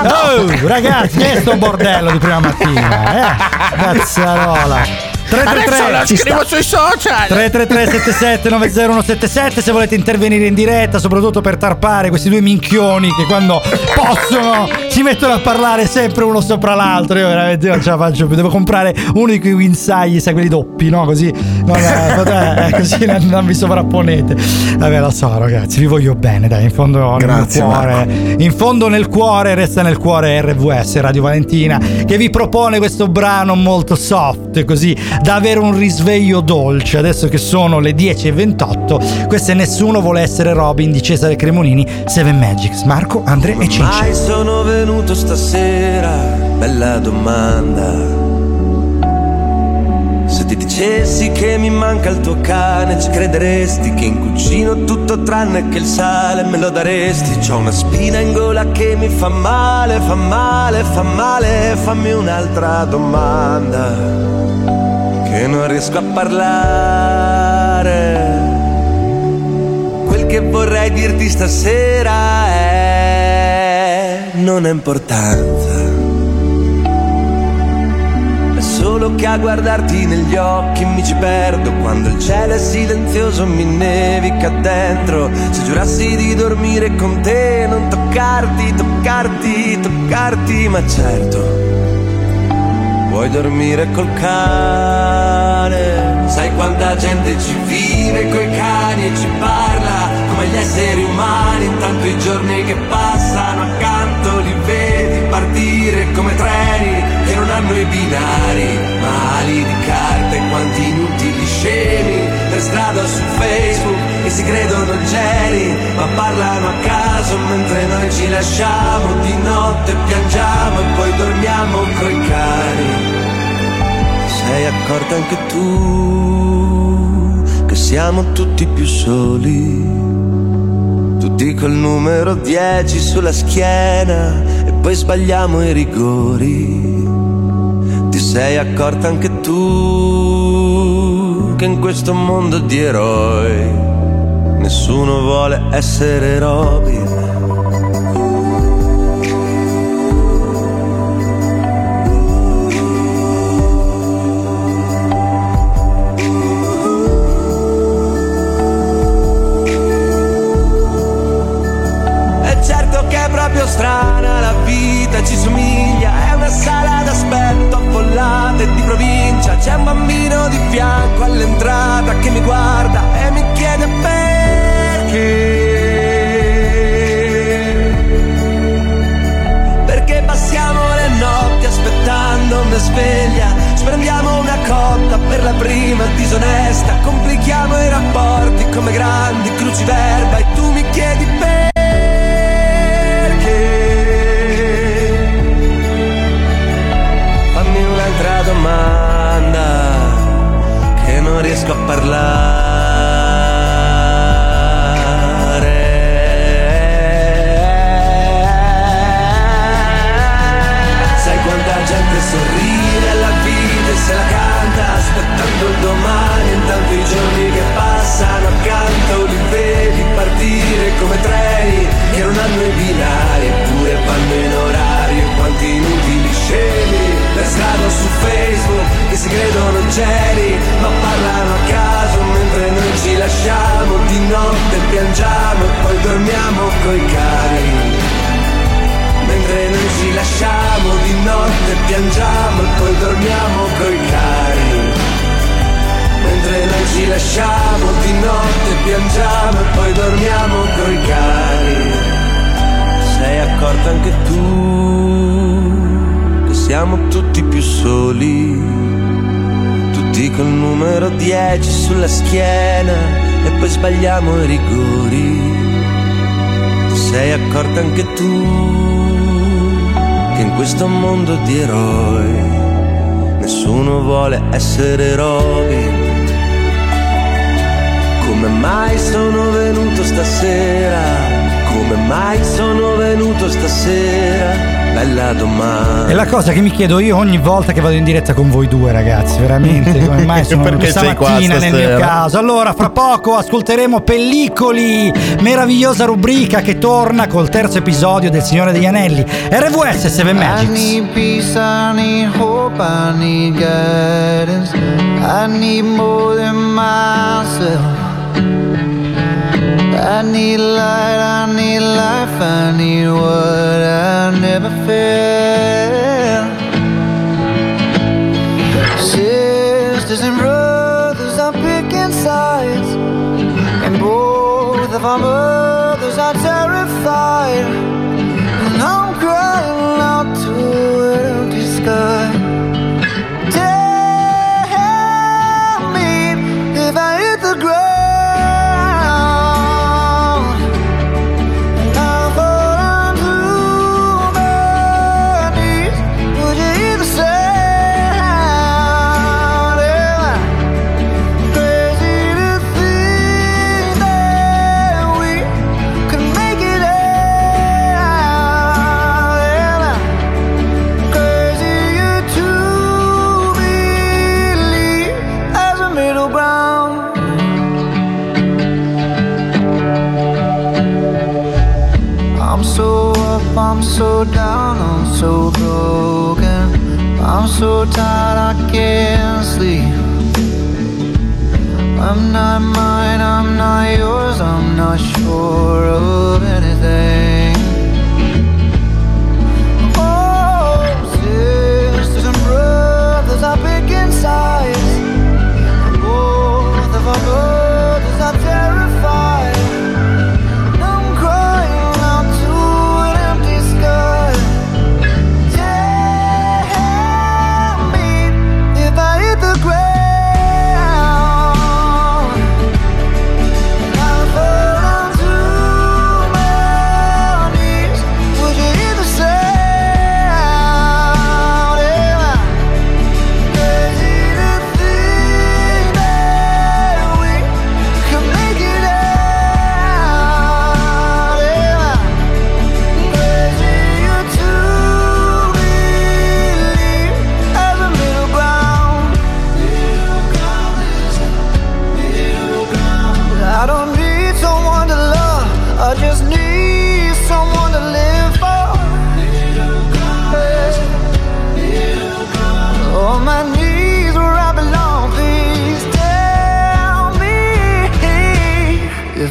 Oh, ragazzi, che è sto bordello di prima mattina, eh? Cazzarola. Adesso la 333 scrivo sui social. 333 90177 se volete intervenire in diretta, soprattutto per tarpare questi due minchioni che quando possono si mettono a parlare sempre uno sopra l'altro. Io veramente non ce la faccio più. Devo comprare uno di quei guinzagli, sai, quelli doppi, no? Così, no, no, eh, così (laughs) non, non vi sovrapponete. Vabbè, lo so, ragazzi, vi voglio bene, dai, in fondo Grazie, nel cuore. In fondo nel cuore resta nel cuore RVS Radio Valentina che vi propone questo brano molto soft, così da avere un risveglio dolce. Adesso che sono le 10.28, questo è Nessuno vuole essere Robin di Cesare Cremonini, Seven Magics, Marco, Andre e Cinci. Mai sono venuto stasera, bella domanda. Se ti dicessi che mi manca il tuo cane, ci crederesti che in cucina ho tutto tranne che il sale me lo daresti. C'ho una spina in gola che mi fa male, fa male, fa male. Fammi un'altra domanda, che non riesco a parlare. Quel che vorrei dirti stasera è non ha importanza. È solo che a guardarti negli occhi mi ci perdo Quando il cielo è silenzioso mi nevica dentro Se giurassi di dormire con te Non toccarti, toccarti, toccarti Ma certo Vuoi dormire col cane? Sai quanta gente ci vive coi cani e ci parla Come gli esseri umani Intanto i giorni che passano accanto Li vedi partire come treni Che non hanno i binari Ma ali di carta e quanti inutili scemi Per strada su Facebook che si credono geni Ma parlano a caso mentre noi ci lasciamo Di notte piangiamo e poi dormiamo coi sei accorta anche tu che siamo tutti più soli, tutti col numero 10 sulla schiena e poi sbagliamo i rigori. Ti sei accorta anche tu che in questo mondo di eroi nessuno vuole essere Robin. C'è un bambino di fianco all'entrata che mi guarda e mi chiede perché. Perché passiamo le notti aspettando una sveglia. Sprendiamo una cotta per la prima disonesta. Complichiamo i rapporti come grandi cruciverba e tu mi chiedi perché. Fammi un'altra domanda riesco a parlare. Sai quanta gente sorride alla vita e se la canta Aspettando il domani Intanto i giorni che passano accanto Li vedi partire come treni Che non hanno i binari su Facebook Che si credono geni Ma parlano a caso Mentre noi ci lasciamo Di notte piangiamo E poi dormiamo coi cari Mentre noi ci lasciamo di notte piangiamo e poi dormiamo coi cari. Mentre noi ci lasciamo di notte piangiamo e poi dormiamo coi cari. Sei accorta anche tu siamo tutti più soli. Tutti col numero 10 sulla schiena e poi sbagliamo i rigori. Sei accorta anche tu che in questo mondo di eroi nessuno vuole essere eroi. Come mai sono venuto stasera? Come mai sono venuto stasera? Bella domanda. È la cosa che mi chiedo io ogni volta che vado in diretta con voi due, ragazzi. Veramente, come (laughs) mai sono Perché questa sei qua mattina nel mio caso. Allora, fra poco ascolteremo Pellicoli, meravigliosa rubrica che torna col terzo episodio del Signore degli Anelli. RVS 7 I Magics. need peace, I need hope, I need guidance. I need more than myself. I need light, I need life, I need what I never Sisters and brothers are picking sides, and both of our mothers are terrified. time.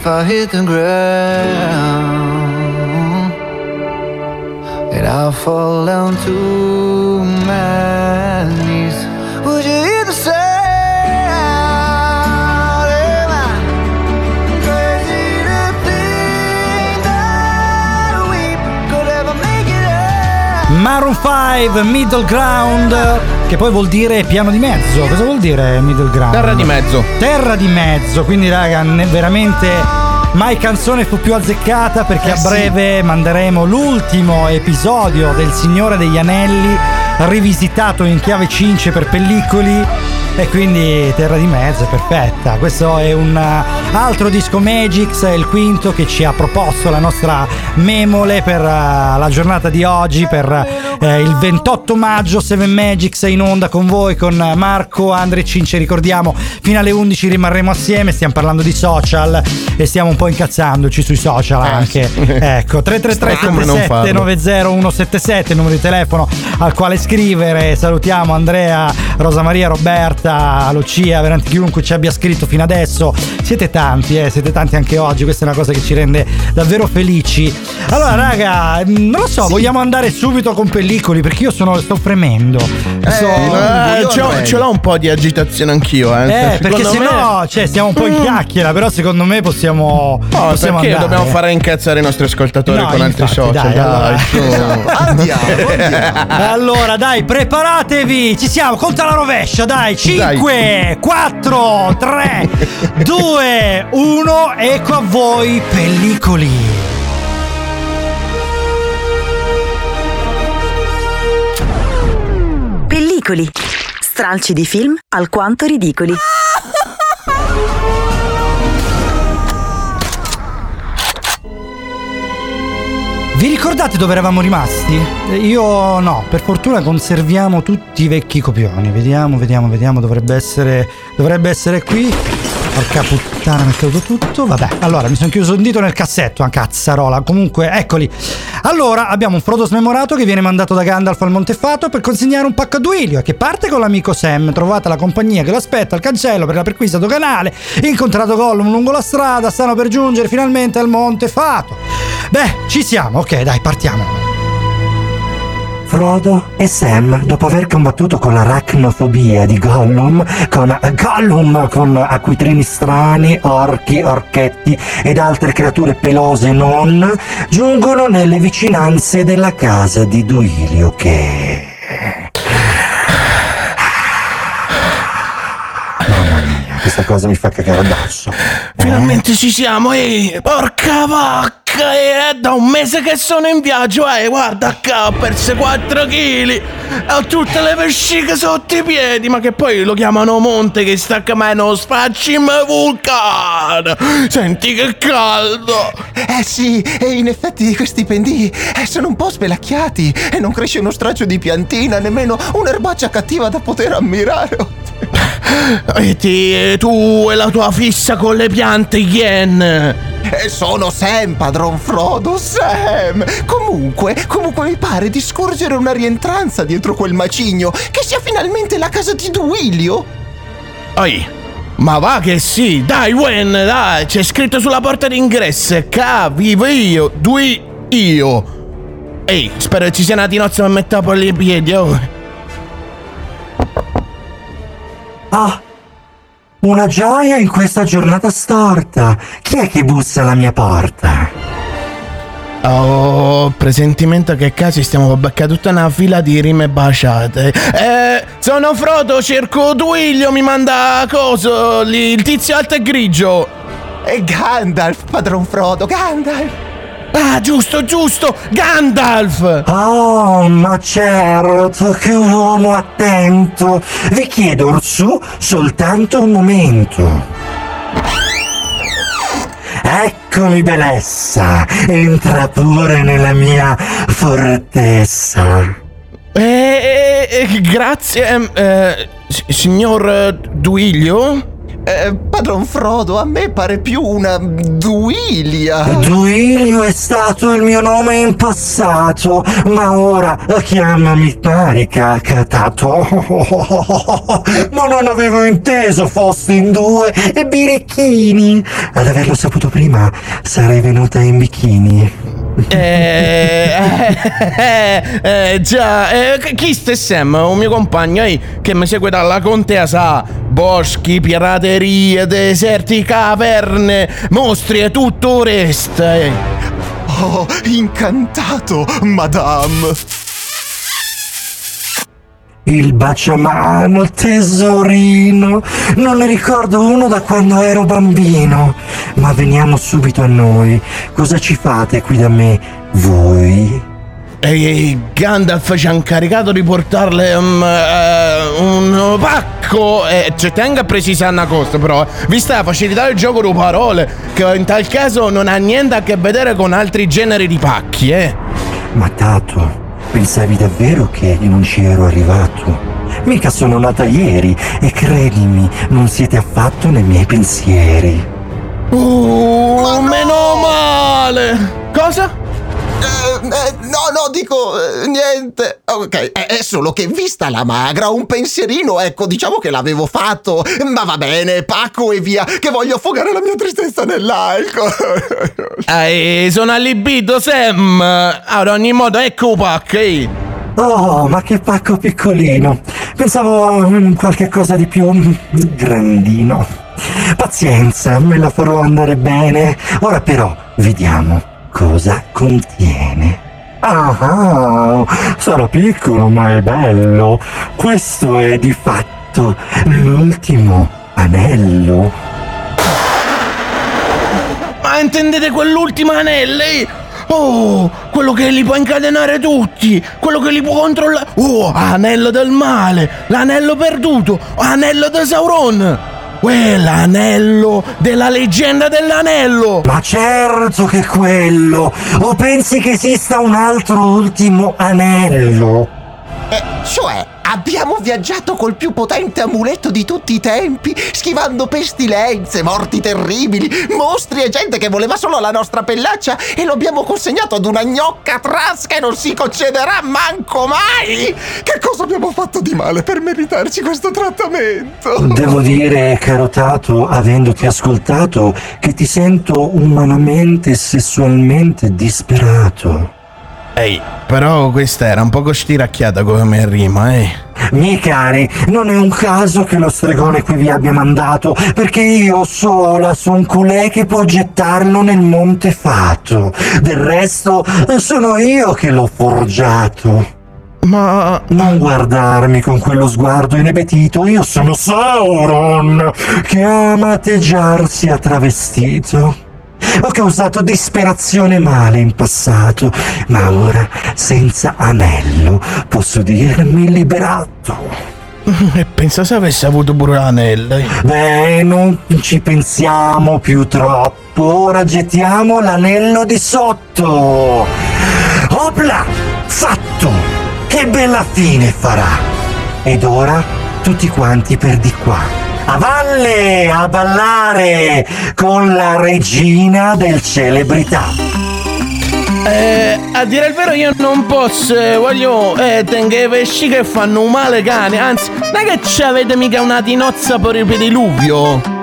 I hit the ground and I fall down to my knees. Would you hear the sound? Am I crazy to think that we could ever make it out? Maroon 5, Middle Ground. che poi vuol dire piano di mezzo. Cosa vuol dire middle ground? Terra di mezzo. Terra di mezzo, quindi raga, veramente mai canzone fu più azzeccata perché Eh a breve manderemo l'ultimo episodio del Signore degli Anelli rivisitato in chiave cince per pellicoli e quindi Terra di Mezzo è perfetta. Questo è un altro disco Magix, è il quinto che ci ha proposto la nostra memole per uh, la giornata di oggi, per uh, il 28 maggio. Seven Magix è in onda con voi, con Marco, Andre Cince. Ricordiamo, fino alle 11 rimarremo assieme. Stiamo parlando di social e stiamo un po' incazzandoci sui social anche. (laughs) Ecco, 333 Come non 77 farlo? 90177 il numero di telefono al quale scrivere. Salutiamo Andrea, Rosa Maria, Roberta, Lucia, veramente chiunque ci abbia scritto fino adesso. Siete tanti, eh, siete tanti anche oggi. Questa è una cosa che ci rende davvero felici. Allora, raga, mh, non lo so, vogliamo andare subito con pellicoli perché io sono, sto fremendo. So- Eh, ce, l'ho, ce l'ho un po' di agitazione anch'io, eh. eh, perché se me- no, cioè, stiamo un po' in chiacchiera, però secondo me possiamo. No, possiamo perché andare. dobbiamo fare incazzare i nostri ascoltatori No, con altri infatti, social? dai, allora. su. (laughs) Andiamo, andiamo. Allora, dai, preparatevi. Ci siamo. Conta la rovescia, dai. 5, 4, 3, 2, 1. Ecco a voi, pellicoli. Pellicoli. Stralci di film alquanto ridicoli. Vi ricordate dove eravamo rimasti? Io no, per fortuna conserviamo tutti i vecchi copioni. Vediamo, vediamo, vediamo. Dovrebbe essere. Dovrebbe essere qui. Porca puttana, mi è caduto tutto. Vabbè, allora mi sono chiuso un dito nel cassetto, una cazzarola. Comunque, eccoli. Allora, abbiamo un Frodo smemorato che viene mandato da Gandalf al Montefato per consegnare un pacco a Duilio che parte con l'amico Sam. Trovata la compagnia che lo aspetta al cancello per la perquista doganale. Incontrato Gollum lungo la strada, stanno per giungere finalmente al Montefato. Beh, ci siamo, ok, dai, partiamo. Frodo e Sam, dopo aver combattuto con l'arachnofobia di Gollum, con Gollum, con acquitrini strani, orchi, orchetti ed altre creature pelose non, giungono nelle vicinanze della casa di Duilio che... cosa mi fa cagare addosso. Finalmente ci siamo, ehi! Porca vacca! eh, È da un mese che sono in viaggio, eh! Guarda qua, ho perso 4 kg! Ho tutte le vesciche sotto i piedi, ma che poi lo chiamano monte che sta come uno spacciam vulcano! Senti che caldo! Eh sì, e in effetti questi pendii eh, sono un po' spelacchiati e non cresce uno straccio di piantina, nemmeno un'erbaccia cattiva da poter ammirare. E ti, tu e la tua fissa con le piante, Yen! E sono Sam, padron Frodo, Sam! Comunque, comunque mi pare di scorgere una rientranza dietro quel macigno, che sia finalmente la casa di Duilio. Oi! Ma va che sì! Dai, Wen, dai! C'è scritto sulla porta d'ingresso! Ca, vivo io! Due io! Ehi, spero ci sia una tinozza per mettere poi i piedi, oh! Ah, una gioia in questa giornata storta. Chi è che bussa alla mia porta? Ho presentimento che casi stiamo per beccare tutta una fila di rime baciate. Eh, sono Frodo, cerco Duilio, mi manda coso, lì, il tizio alto e grigio. E Gandalf, padron Frodo, Gandalf! Ah, giusto, giusto, Gandalf! Oh, ma certo, che uomo attento! Vi chiedo, Orsù, soltanto un momento. Eccomi, bellezza! Entra pure nella mia fortezza. Eh, eh, eh, grazie, ehm, eh, signor eh, Duilio? Eh, padron Frodo, a me pare più una Duilia. Duilio è stato il mio nome in passato, ma ora chiamami Marica Catato. (laughs) Ma non avevo inteso fosti in due e birichini. Ad averlo saputo prima, sarei venuta in bikini. Eh, (laughs) eh, eh, già, eh, chi sta Sam? Un mio compagno eh, che mi segue dalla contea sa boschi, piraterie, deserti, caverne, mostri e tutto il resto. eh. Oh, incantato, madame. Il baciamano, il tesorino. Non ne ricordo uno da quando ero bambino. Ma veniamo subito a noi. Cosa ci fate qui da me? Voi? Ehi, ehi, Gandalf ci ha incaricato di portarle um, eh, un pacco e ci tenga a precisare una cosa però, eh. vista la facilità del gioco di parole, che in tal caso non ha niente a che vedere con altri generi di pacchi, eh. Ma Tato, pensavi davvero che non ci ero arrivato? Mica sono nata ieri e credimi, non siete affatto nei miei pensieri. Uh, meno male! Cosa? Eh, eh, no, no, dico eh, niente. Ok, è, solo che vista la magra, un pensierino, ecco, diciamo che l'avevo fatto. Ma va bene, pacco e via, che voglio affogare la mia tristezza nell'alcol. (laughs) Ehi, sono allibito, Sam. Ad ogni modo, ecco pack, ehi. Oh, ma che pacco piccolino. Pensavo a qualche cosa di più grandino. Pazienza, me la farò andare bene. Ora però, vediamo cosa contiene. Ah, sarà piccolo ma è bello. Questo è di fatto l'ultimo anello. Ma intendete quell'ultimo anello? Oh, quello che li può incatenare tutti, quello che li può controllare. Oh, anello del male, l'anello perduto, anello di Sauron. Uè, l'anello della leggenda dell'anello! Ma certo che quello! O pensi che esista un altro ultimo anello? Eh, cioè, abbiamo viaggiato col più potente amuleto di tutti i tempi, schivando pestilenze, morti terribili, mostri e gente che voleva solo la nostra pellaccia e lo abbiamo consegnato ad una gnocca trasca e non si concederà manco mai! Che cosa abbiamo fatto di male per meritarci questo trattamento? Devo dire, caro Tato, avendoti ascoltato, che ti sento umanamente e sessualmente disperato. Ehi, però questa era un poco stiracchiata come rima, eh. Miei cari, non è un caso che lo stregone qui vi abbia mandato, perché io sola son colei che può gettarlo nel monte fato. Del resto, sono io che l'ho forgiato. Ma non guardarmi con quello sguardo inebetito, io sono Sauron, che ama atteggiarsi a travestito. Ho causato disperazione e male in passato, ma ora, senza anello, posso dirmi liberato. E pensa se avesse avuto pure l'anello. Beh, non ci pensiamo più troppo. Ora gettiamo l'anello di sotto. Opla! Fatto! Che bella fine farà! Ed ora tutti quanti per di qua. A valle a ballare con la regina del celebrità. Eh, a dire il vero io non posso, eh, voglio, eh, tengo i pesci che fanno male cane, anzi, non è che ci avete mica una tinozza per il pediluvio?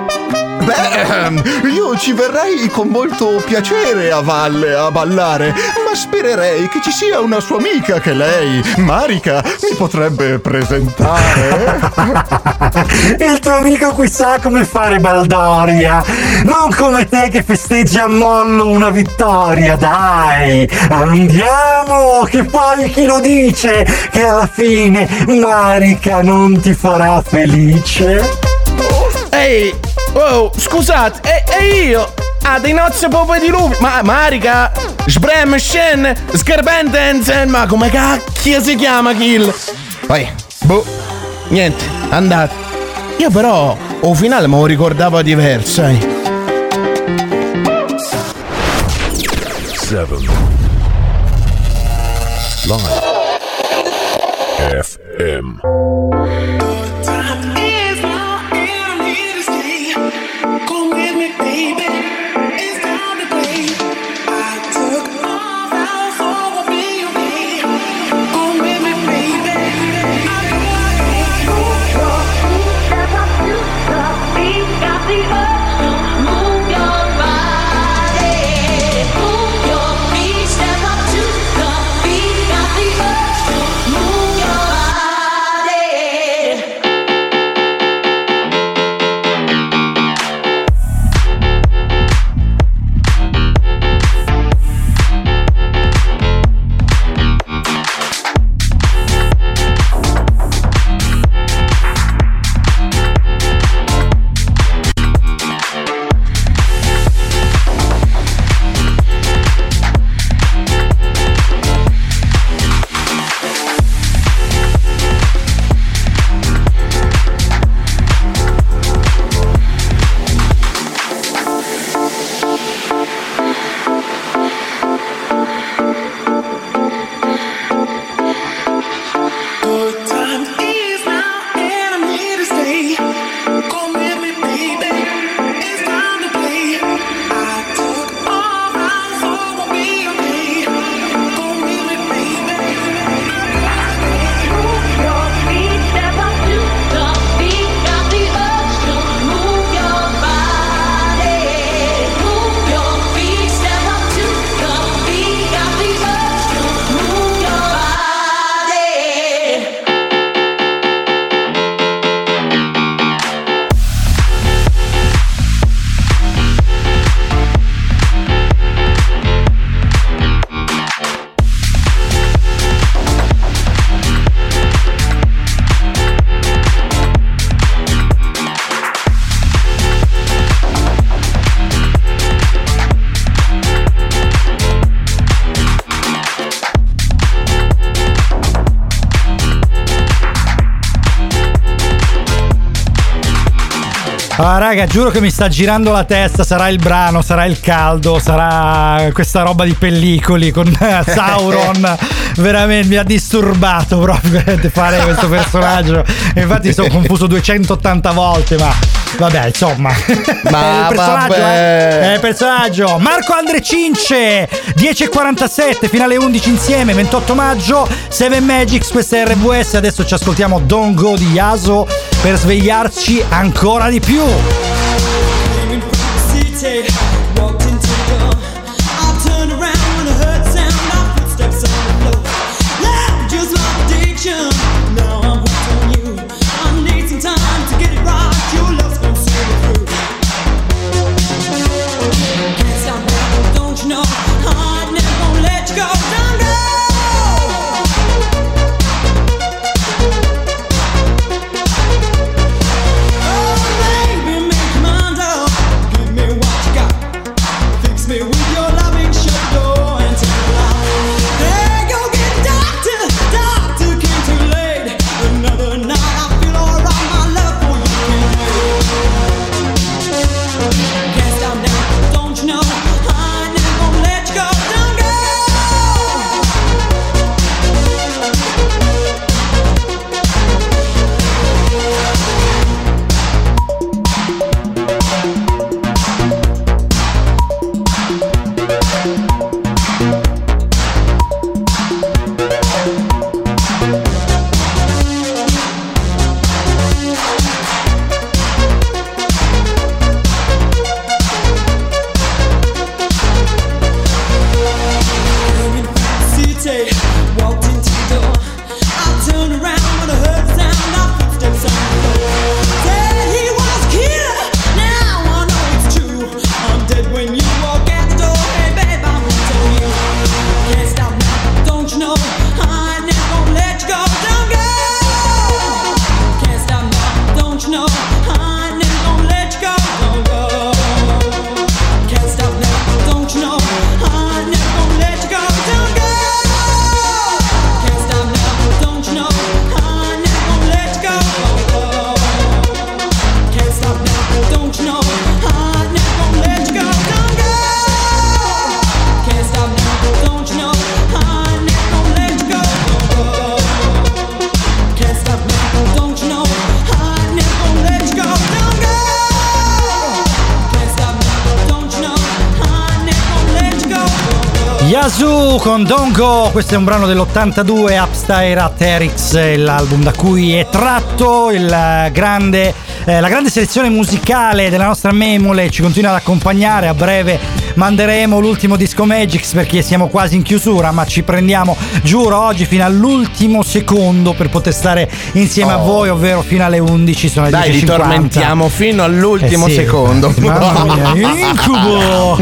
Beh, io ci verrei con molto piacere a valle a ballare, ma spererei che ci sia una sua amica che lei, Marika, mi potrebbe presentare. (laughs) Il tuo amico qui sa come fare baldoria, non come te che festeggi a mollo una vittoria, dai, andiamo, che poi chi lo dice che alla fine Marika non ti farà felice? Ehi, oh, scusate, e, e io? Ah, di nozze proprio di lupi, ma Marica, Sbrem, Shen, Scarbentensen, ma come cacchio si chiama Kill? Poi, boh, niente, andate. Io però, o finale me lo ricordavo diverso, eh. 7 Live FM raga, giuro che mi sta girando la testa. Sarà il brano, sarà il caldo, sarà questa roba di pellicoli con (laughs) Sauron. (laughs) veramente mi ha disturbato proprio fare questo personaggio. Infatti, sono confuso 280 volte, ma vabbè, insomma. Ma (laughs) è il personaggio, vabbè. eh? È il personaggio. Marco Andre Cince, 10.47, finale 11 insieme, 28 maggio, 7 Magics, questa è RWS. Adesso ci ascoltiamo Don't Go di Yaso per svegliarci ancora di più. Con Don't Go, questo è un brano dell'82, Upstyle at Eric's, l'album da cui è tratto grande, eh, la grande selezione musicale della nostra Memole, ci continua ad accompagnare, a breve manderemo l'ultimo disco Magix perché siamo quasi in chiusura, ma ci prendiamo, giuro, oggi fino all'ultimo secondo per poter stare insieme a Oh. voi, ovvero fino alle 11, sono le Dai, li 10.50. tormentiamo fino all'ultimo Eh sì. secondo. Mamma mia, (laughs) incubo!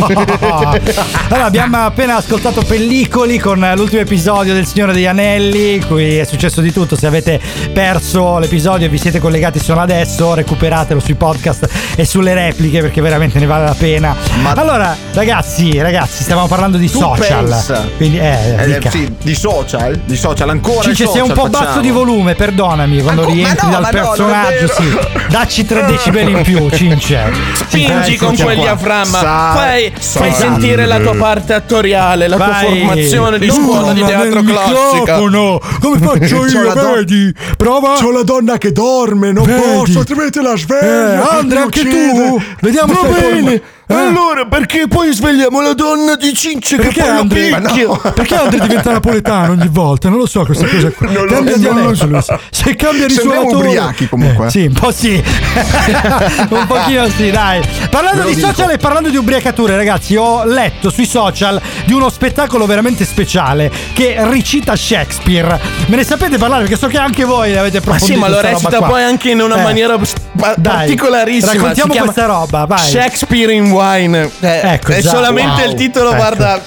allora, abbiamo appena ascoltato Pellicoli con l'ultimo episodio del Signore degli Anelli, cui è successo di tutto. Se avete perso l'episodio e vi siete collegati solo adesso, recuperatelo sui podcast e sulle repliche perché veramente ne vale la pena. allora, ragazzi, ragazzi, stavamo parlando di Tu social. Quindi, eh, Eh, sì, di social? Di social ancora? Cince, i sei un po' basso di volume, perdonami quando ma rientri no, dal no, personaggio. vero. sì. Dacci 3 decibeli in più, (laughs) Cince. Spingi Eh, con quel qua. diaframma. Sa- fai fai sa- sentire la tua parte attoriale, la tua Vai. formazione di No, scuola di teatro classica. microfono. Come faccio (laughs) io, vedi? Prova. C'ho la donna che dorme, non posso, altrimenti la Eh, sveglia. Andrea, anche tu. Vediamo bene. Eh? Allora, perché poi svegliamo la donna di Cince che Perché lo Andre, picchia? perché Andre diventa napoletano ogni volta? Non lo so questa cosa qua. Non lo cambia so. dialetto lui. Se cambia risuonatore. ubriachi comunque. Eh, sì, un po' sì. (laughs) un pochino sì, dai. Parlando lo di dico. social e parlando di ubriacature, ragazzi, ho letto sui social di uno spettacolo veramente speciale che ricita Shakespeare. Me ne sapete parlare? Perché so che anche voi avete Ma approfondito sì, ma lo recita poi anche in una Eh. maniera pa- Dai, particolarissima. raccontiamo questa roba, vai. Shakespeare in Wine. Eh, Ecco, è già. solamente Wow. il titolo, Ecco. guarda,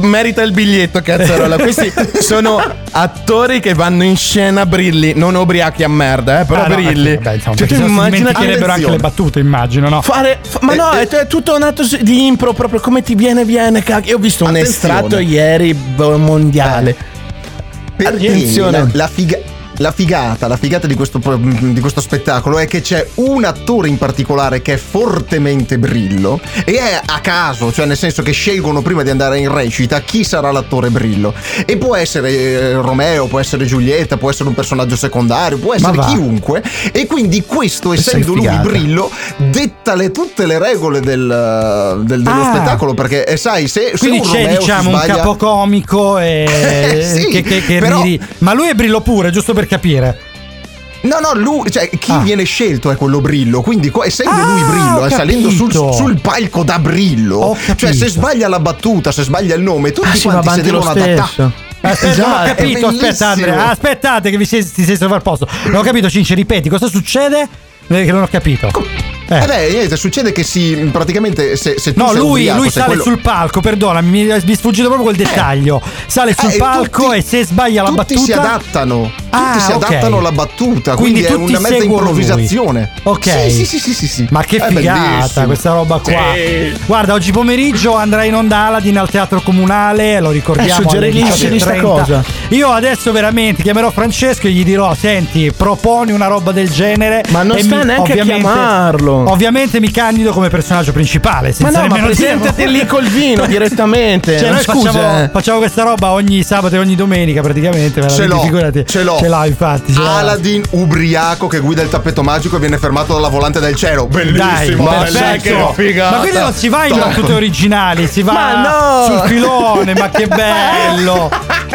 merita il biglietto, cazzarola. Questi (laughs) sono attori che vanno in scena brilli, non ubriachi a merda, eh, però Ah, no, brilli. ecco, vabbè, insomma, Cioè, perché tu no immagina che anche le battute, immagino, no? Fare, fa- ma no, è, è tutto un atto di impro, proprio come ti viene, viene. cacchio. Io ho visto un Attenzione. estratto ieri boh, mondiale. Attenzione. la, la figa- la figata, la figata di questo, di questo spettacolo è che c'è un attore in particolare che è fortemente brillo e è a caso, cioè nel senso che scelgono prima di andare in recita chi sarà l'attore brillo. E può essere eh, Romeo, può essere Giulietta, può essere un personaggio secondario, può essere chiunque. E quindi questo, essendo lui brillo, detta le- tutte le regole del- del- dello Ah. spettacolo. Perché eh, sai, se, se Quindi un c'è Romeo diciamo un sbaglia- capocomico e (laughs) Sì, che, che- che però- riri- Ma lui è brillo pure, giusto per capire. No, no, lui, cioè, chi Ah. viene scelto è quello brillo. Quindi, essendo Ah, lui brillo, ho e salendo sul, sul palco da brillo, cioè, se sbaglia la battuta, se sbaglia il nome, tutti Ah, quanti si devono adattare. stesso. Aspetta, non ho Esatto, capito, aspetta. Andrea, aspettate che vi sei, ti sei sovrapposto. Non ho capito, Cinci, ripeti, cosa succede? Eh, Che non ho capito. Eh. Eh beh, niente, succede che si praticamente se, se tu No, sei lui, ubriaco, lui sale quello- sul palco, perdonami, mi mi è sfuggito proprio quel dettaglio. Sale sul Eh, palco tutti- e se sbaglia la tutti battuta. si adattano, tutti Ah, si ok. adattano alla battuta, Quindi, quindi, è tutti una mezza seguono lui. improvvisazione. Ok. Sì, sì, sì, sì, sì, sì. Ma che È figata bellissimo. questa roba qua. Sì. Guarda, oggi pomeriggio andrà in onda Aladdin al Teatro Comunale, lo ricordiamo. Eh, alle suggerisci sta 18:30. cosa. Io adesso veramente chiamerò Francesco e gli dirò: Senti, proponi una roba del genere. Ma non sta mi- neanche a ovviamente- Ovviamente mi candido come personaggio principale. Ma no, ma nemmeno presentati lì col vino (laughs) direttamente. Cioè, noi scusa. facciamo, eh. facciamo questa roba ogni sabato e ogni domenica praticamente. Ce l'ho, figurati. ce l'ho. Ce l'ha, infatti. ce. Aladdin ubriaco che guida il tappeto magico e viene fermato dalla volante del cielo. Dai, Bellissimo, perfetto. bellissimo. Ma quindi non si va in battute originali, si va no. sul filone, ma che (laughs) bello!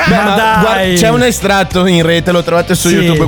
Beh, ma dai! guarda, c'è un estratto in rete, lo trovate su Sì. YouTube,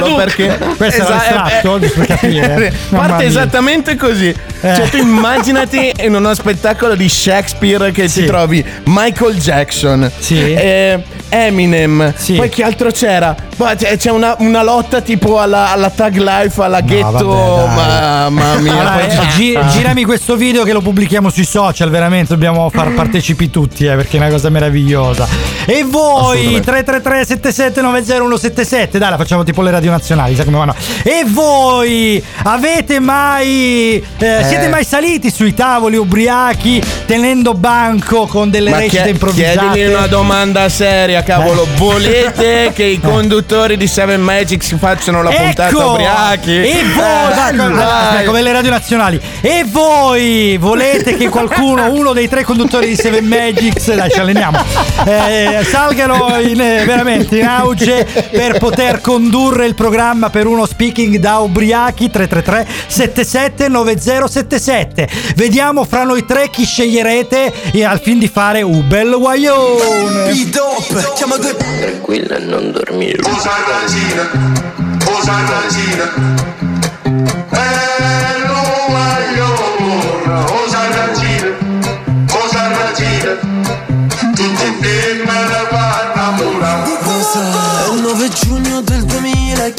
tu. perché Questo è Esa- l'estratto, giusto per capire. (laughs) Parte. Esattamente così. Cioè, tu immaginati in uno spettacolo di Shakespeare che Sì. ti trovi Michael Jackson, Sì. eh, Eminem, Sì. poi che altro c'era? Poi c'è, una, una lotta tipo alla, alla Tag Life, alla ghetto, vabbè, mamma mia. Allora, poi eh, gi- girami questo video che lo pubblichiamo sui social, veramente dobbiamo far partecipi tutti, eh, perché è una cosa meravigliosa. E voi Assolutamente. 333 7790177, dai, la facciamo tipo le radio nazionali, sa come vanno. E voi avete mai eh, siete mai saliti sui tavoli ubriachi tenendo banco con delle Ma recite chie- improvvisate? chiedimi una domanda seria, cavolo. Eh. Volete (laughs) che i conduttori di Seven Magics facciano la puntata Ecco! ubriachi? E voi, Eh, dai, dai. come le radio nazionali. E voi volete che qualcuno, (laughs) uno dei tre conduttori di Seven Magics, dai, ci alleniamo, eh, salgano in, eh, veramente in auge per poter condurre il programma per uno speaking da ubriachi 333 77 9077. Vediamo fra noi tre chi sceglierete e al fin di fare un bel guaglione. Tranquilla e non dormire. È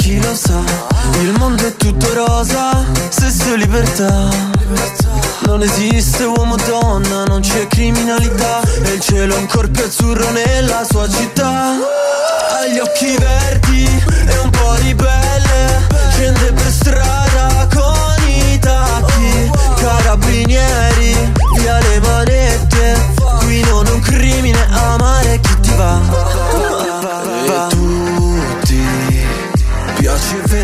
chi lo sa Il mondo è tutto rosa, stesso libertà. Non esiste uomo o donna, non c'è criminalità E il cielo è ancora più azzurro nella sua città. Ha gli occhi verdi e un po' ribelle Scende per strada con i tacchi. Carabinieri, via le manette Qui non un crimine amare chi ti va. A tutti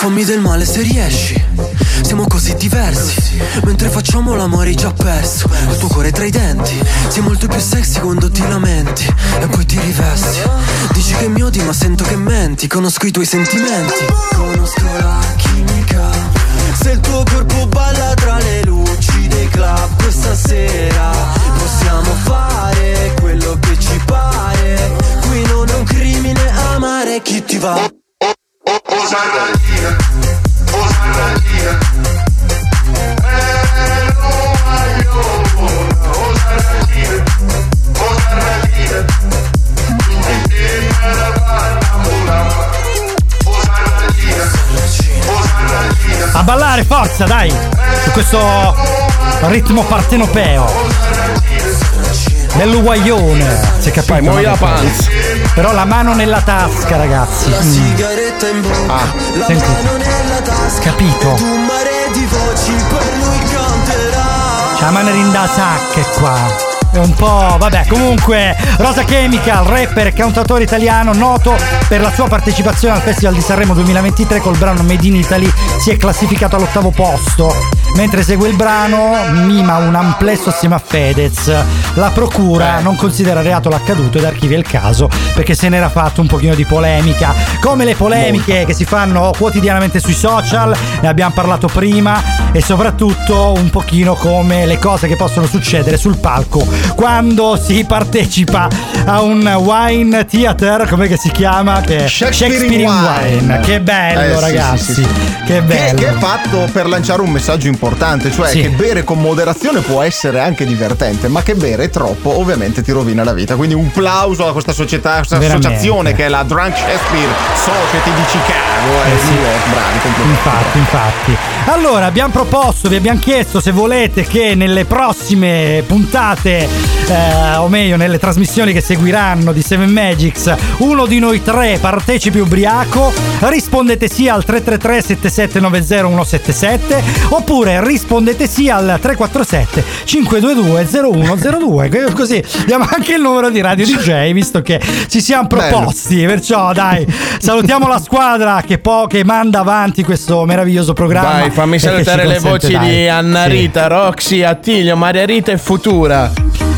Fammi del male se riesci. Siamo così diversi Mentre facciamo l'amore hai già perso. Il tuo cuore tra i denti Sei molto più sexy quando ti lamenti. E poi ti rivesti. Dici che mi odi ma sento che menti. Conosco i tuoi sentimenti. Conosco la chimica. Se il tuo corpo balla tra le luci forza, dai! Su questo ritmo partenopeo. Dell'uguaglione, si è capito? Vai, muovi no? la panza. Però la mano nella tasca, ragazzi. La Mm. sigaretta in bocca, Ah, la senti. mano nella tasca. Capito. Ed un mare di voci per lui canterà. C'ha la mano in da sacche qua. È un po', vabbè, comunque Rosa Chemical, rapper e cantautore italiano noto per la sua partecipazione al Festival di Sanremo 2023 col brano Made in Italy, si è classificato all'ottavo posto. Mentre segue il brano, mima un amplesso assieme a Fedez. La procura non considera reato l'accaduto ed archivia il caso perché se n'era fatto un pochino di polemica. Come le polemiche che si fanno quotidianamente sui social, ne abbiamo parlato prima, e soprattutto un pochino come le cose che possono succedere sul palco quando si partecipa a un wine theater, come che si chiama? Che- Shakespeare in Wine. Wine. Che bello, Eh, ragazzi. sì, sì, sì. Che Che, bello. che è fatto per lanciare un messaggio importante, cioè che bere con moderazione può essere anche divertente, ma che bere troppo ovviamente ti rovina la vita. Quindi un plauso a questa società, a questa Veramente. associazione che è la Drunk Shakespeare Society di Chicago e Eh sì. York. Bravi, complimenti. Infatti, infatti. Allora, abbiamo proposto, vi abbiamo chiesto se volete che nelle prossime puntate, eh, o meglio, nelle trasmissioni che seguiranno di Seven Magics, uno di noi tre partecipi ubriaco. Rispondete sì al 333 7790 177 oppure rispondete sì al 347 522 0102. che Così diamo anche il numero di Radio DJ, visto che ci siamo proposti. Perciò, dai, salutiamo la squadra che, po- che manda avanti questo meraviglioso programma. Vai, fammi salutare le consente, voci dai. di Anna Sì. Rita, Roxy, Attilio, Maria Rita e Futura.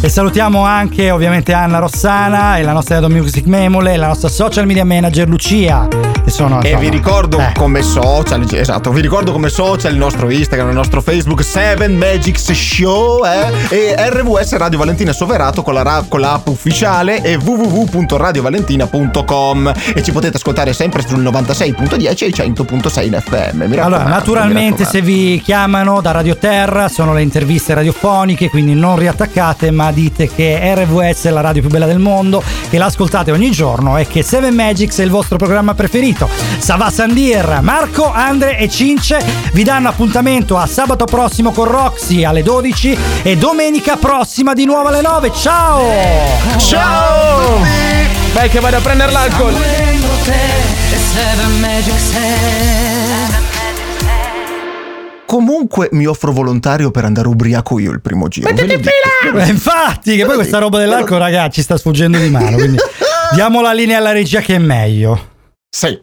E salutiamo anche ovviamente Anna Rossana e la nostra Edo Music Memole e la nostra social media manager Lucia. Che sono, E vi ricordo eh. come social, esatto, vi ricordo come social il nostro Instagram, il nostro Facebook 7 Magics Show eh, e RVS Radio Valentina Soverato con la, con la app ufficiale e www.radiovalentina.com e ci potete ascoltare sempre sul 96.10 e il 100.6 in FM. Allora, naturalmente se vi chiamano da Radio Terra sono le interviste radiofoniche, quindi non riattaccate, ma dite che RVS è la radio più bella del mondo, che l'ascoltate ogni giorno e che Seven Magics è il vostro programma preferito. Sava Sandir, Marco, Andre e Cince vi danno appuntamento a sabato prossimo con Roxy alle 12 e domenica prossima di nuovo alle 9. Ciao! Ciao! Vai che vado a prendere l'alcol. Comunque mi offro volontario per andare ubriaco io il primo giro. ve lo dico. Eh, infatti, che poi questa roba dell'alcol, ragazzi, ci sta sfuggendo di mano. Quindi (laughs) diamo la linea alla regia che è meglio. Sì.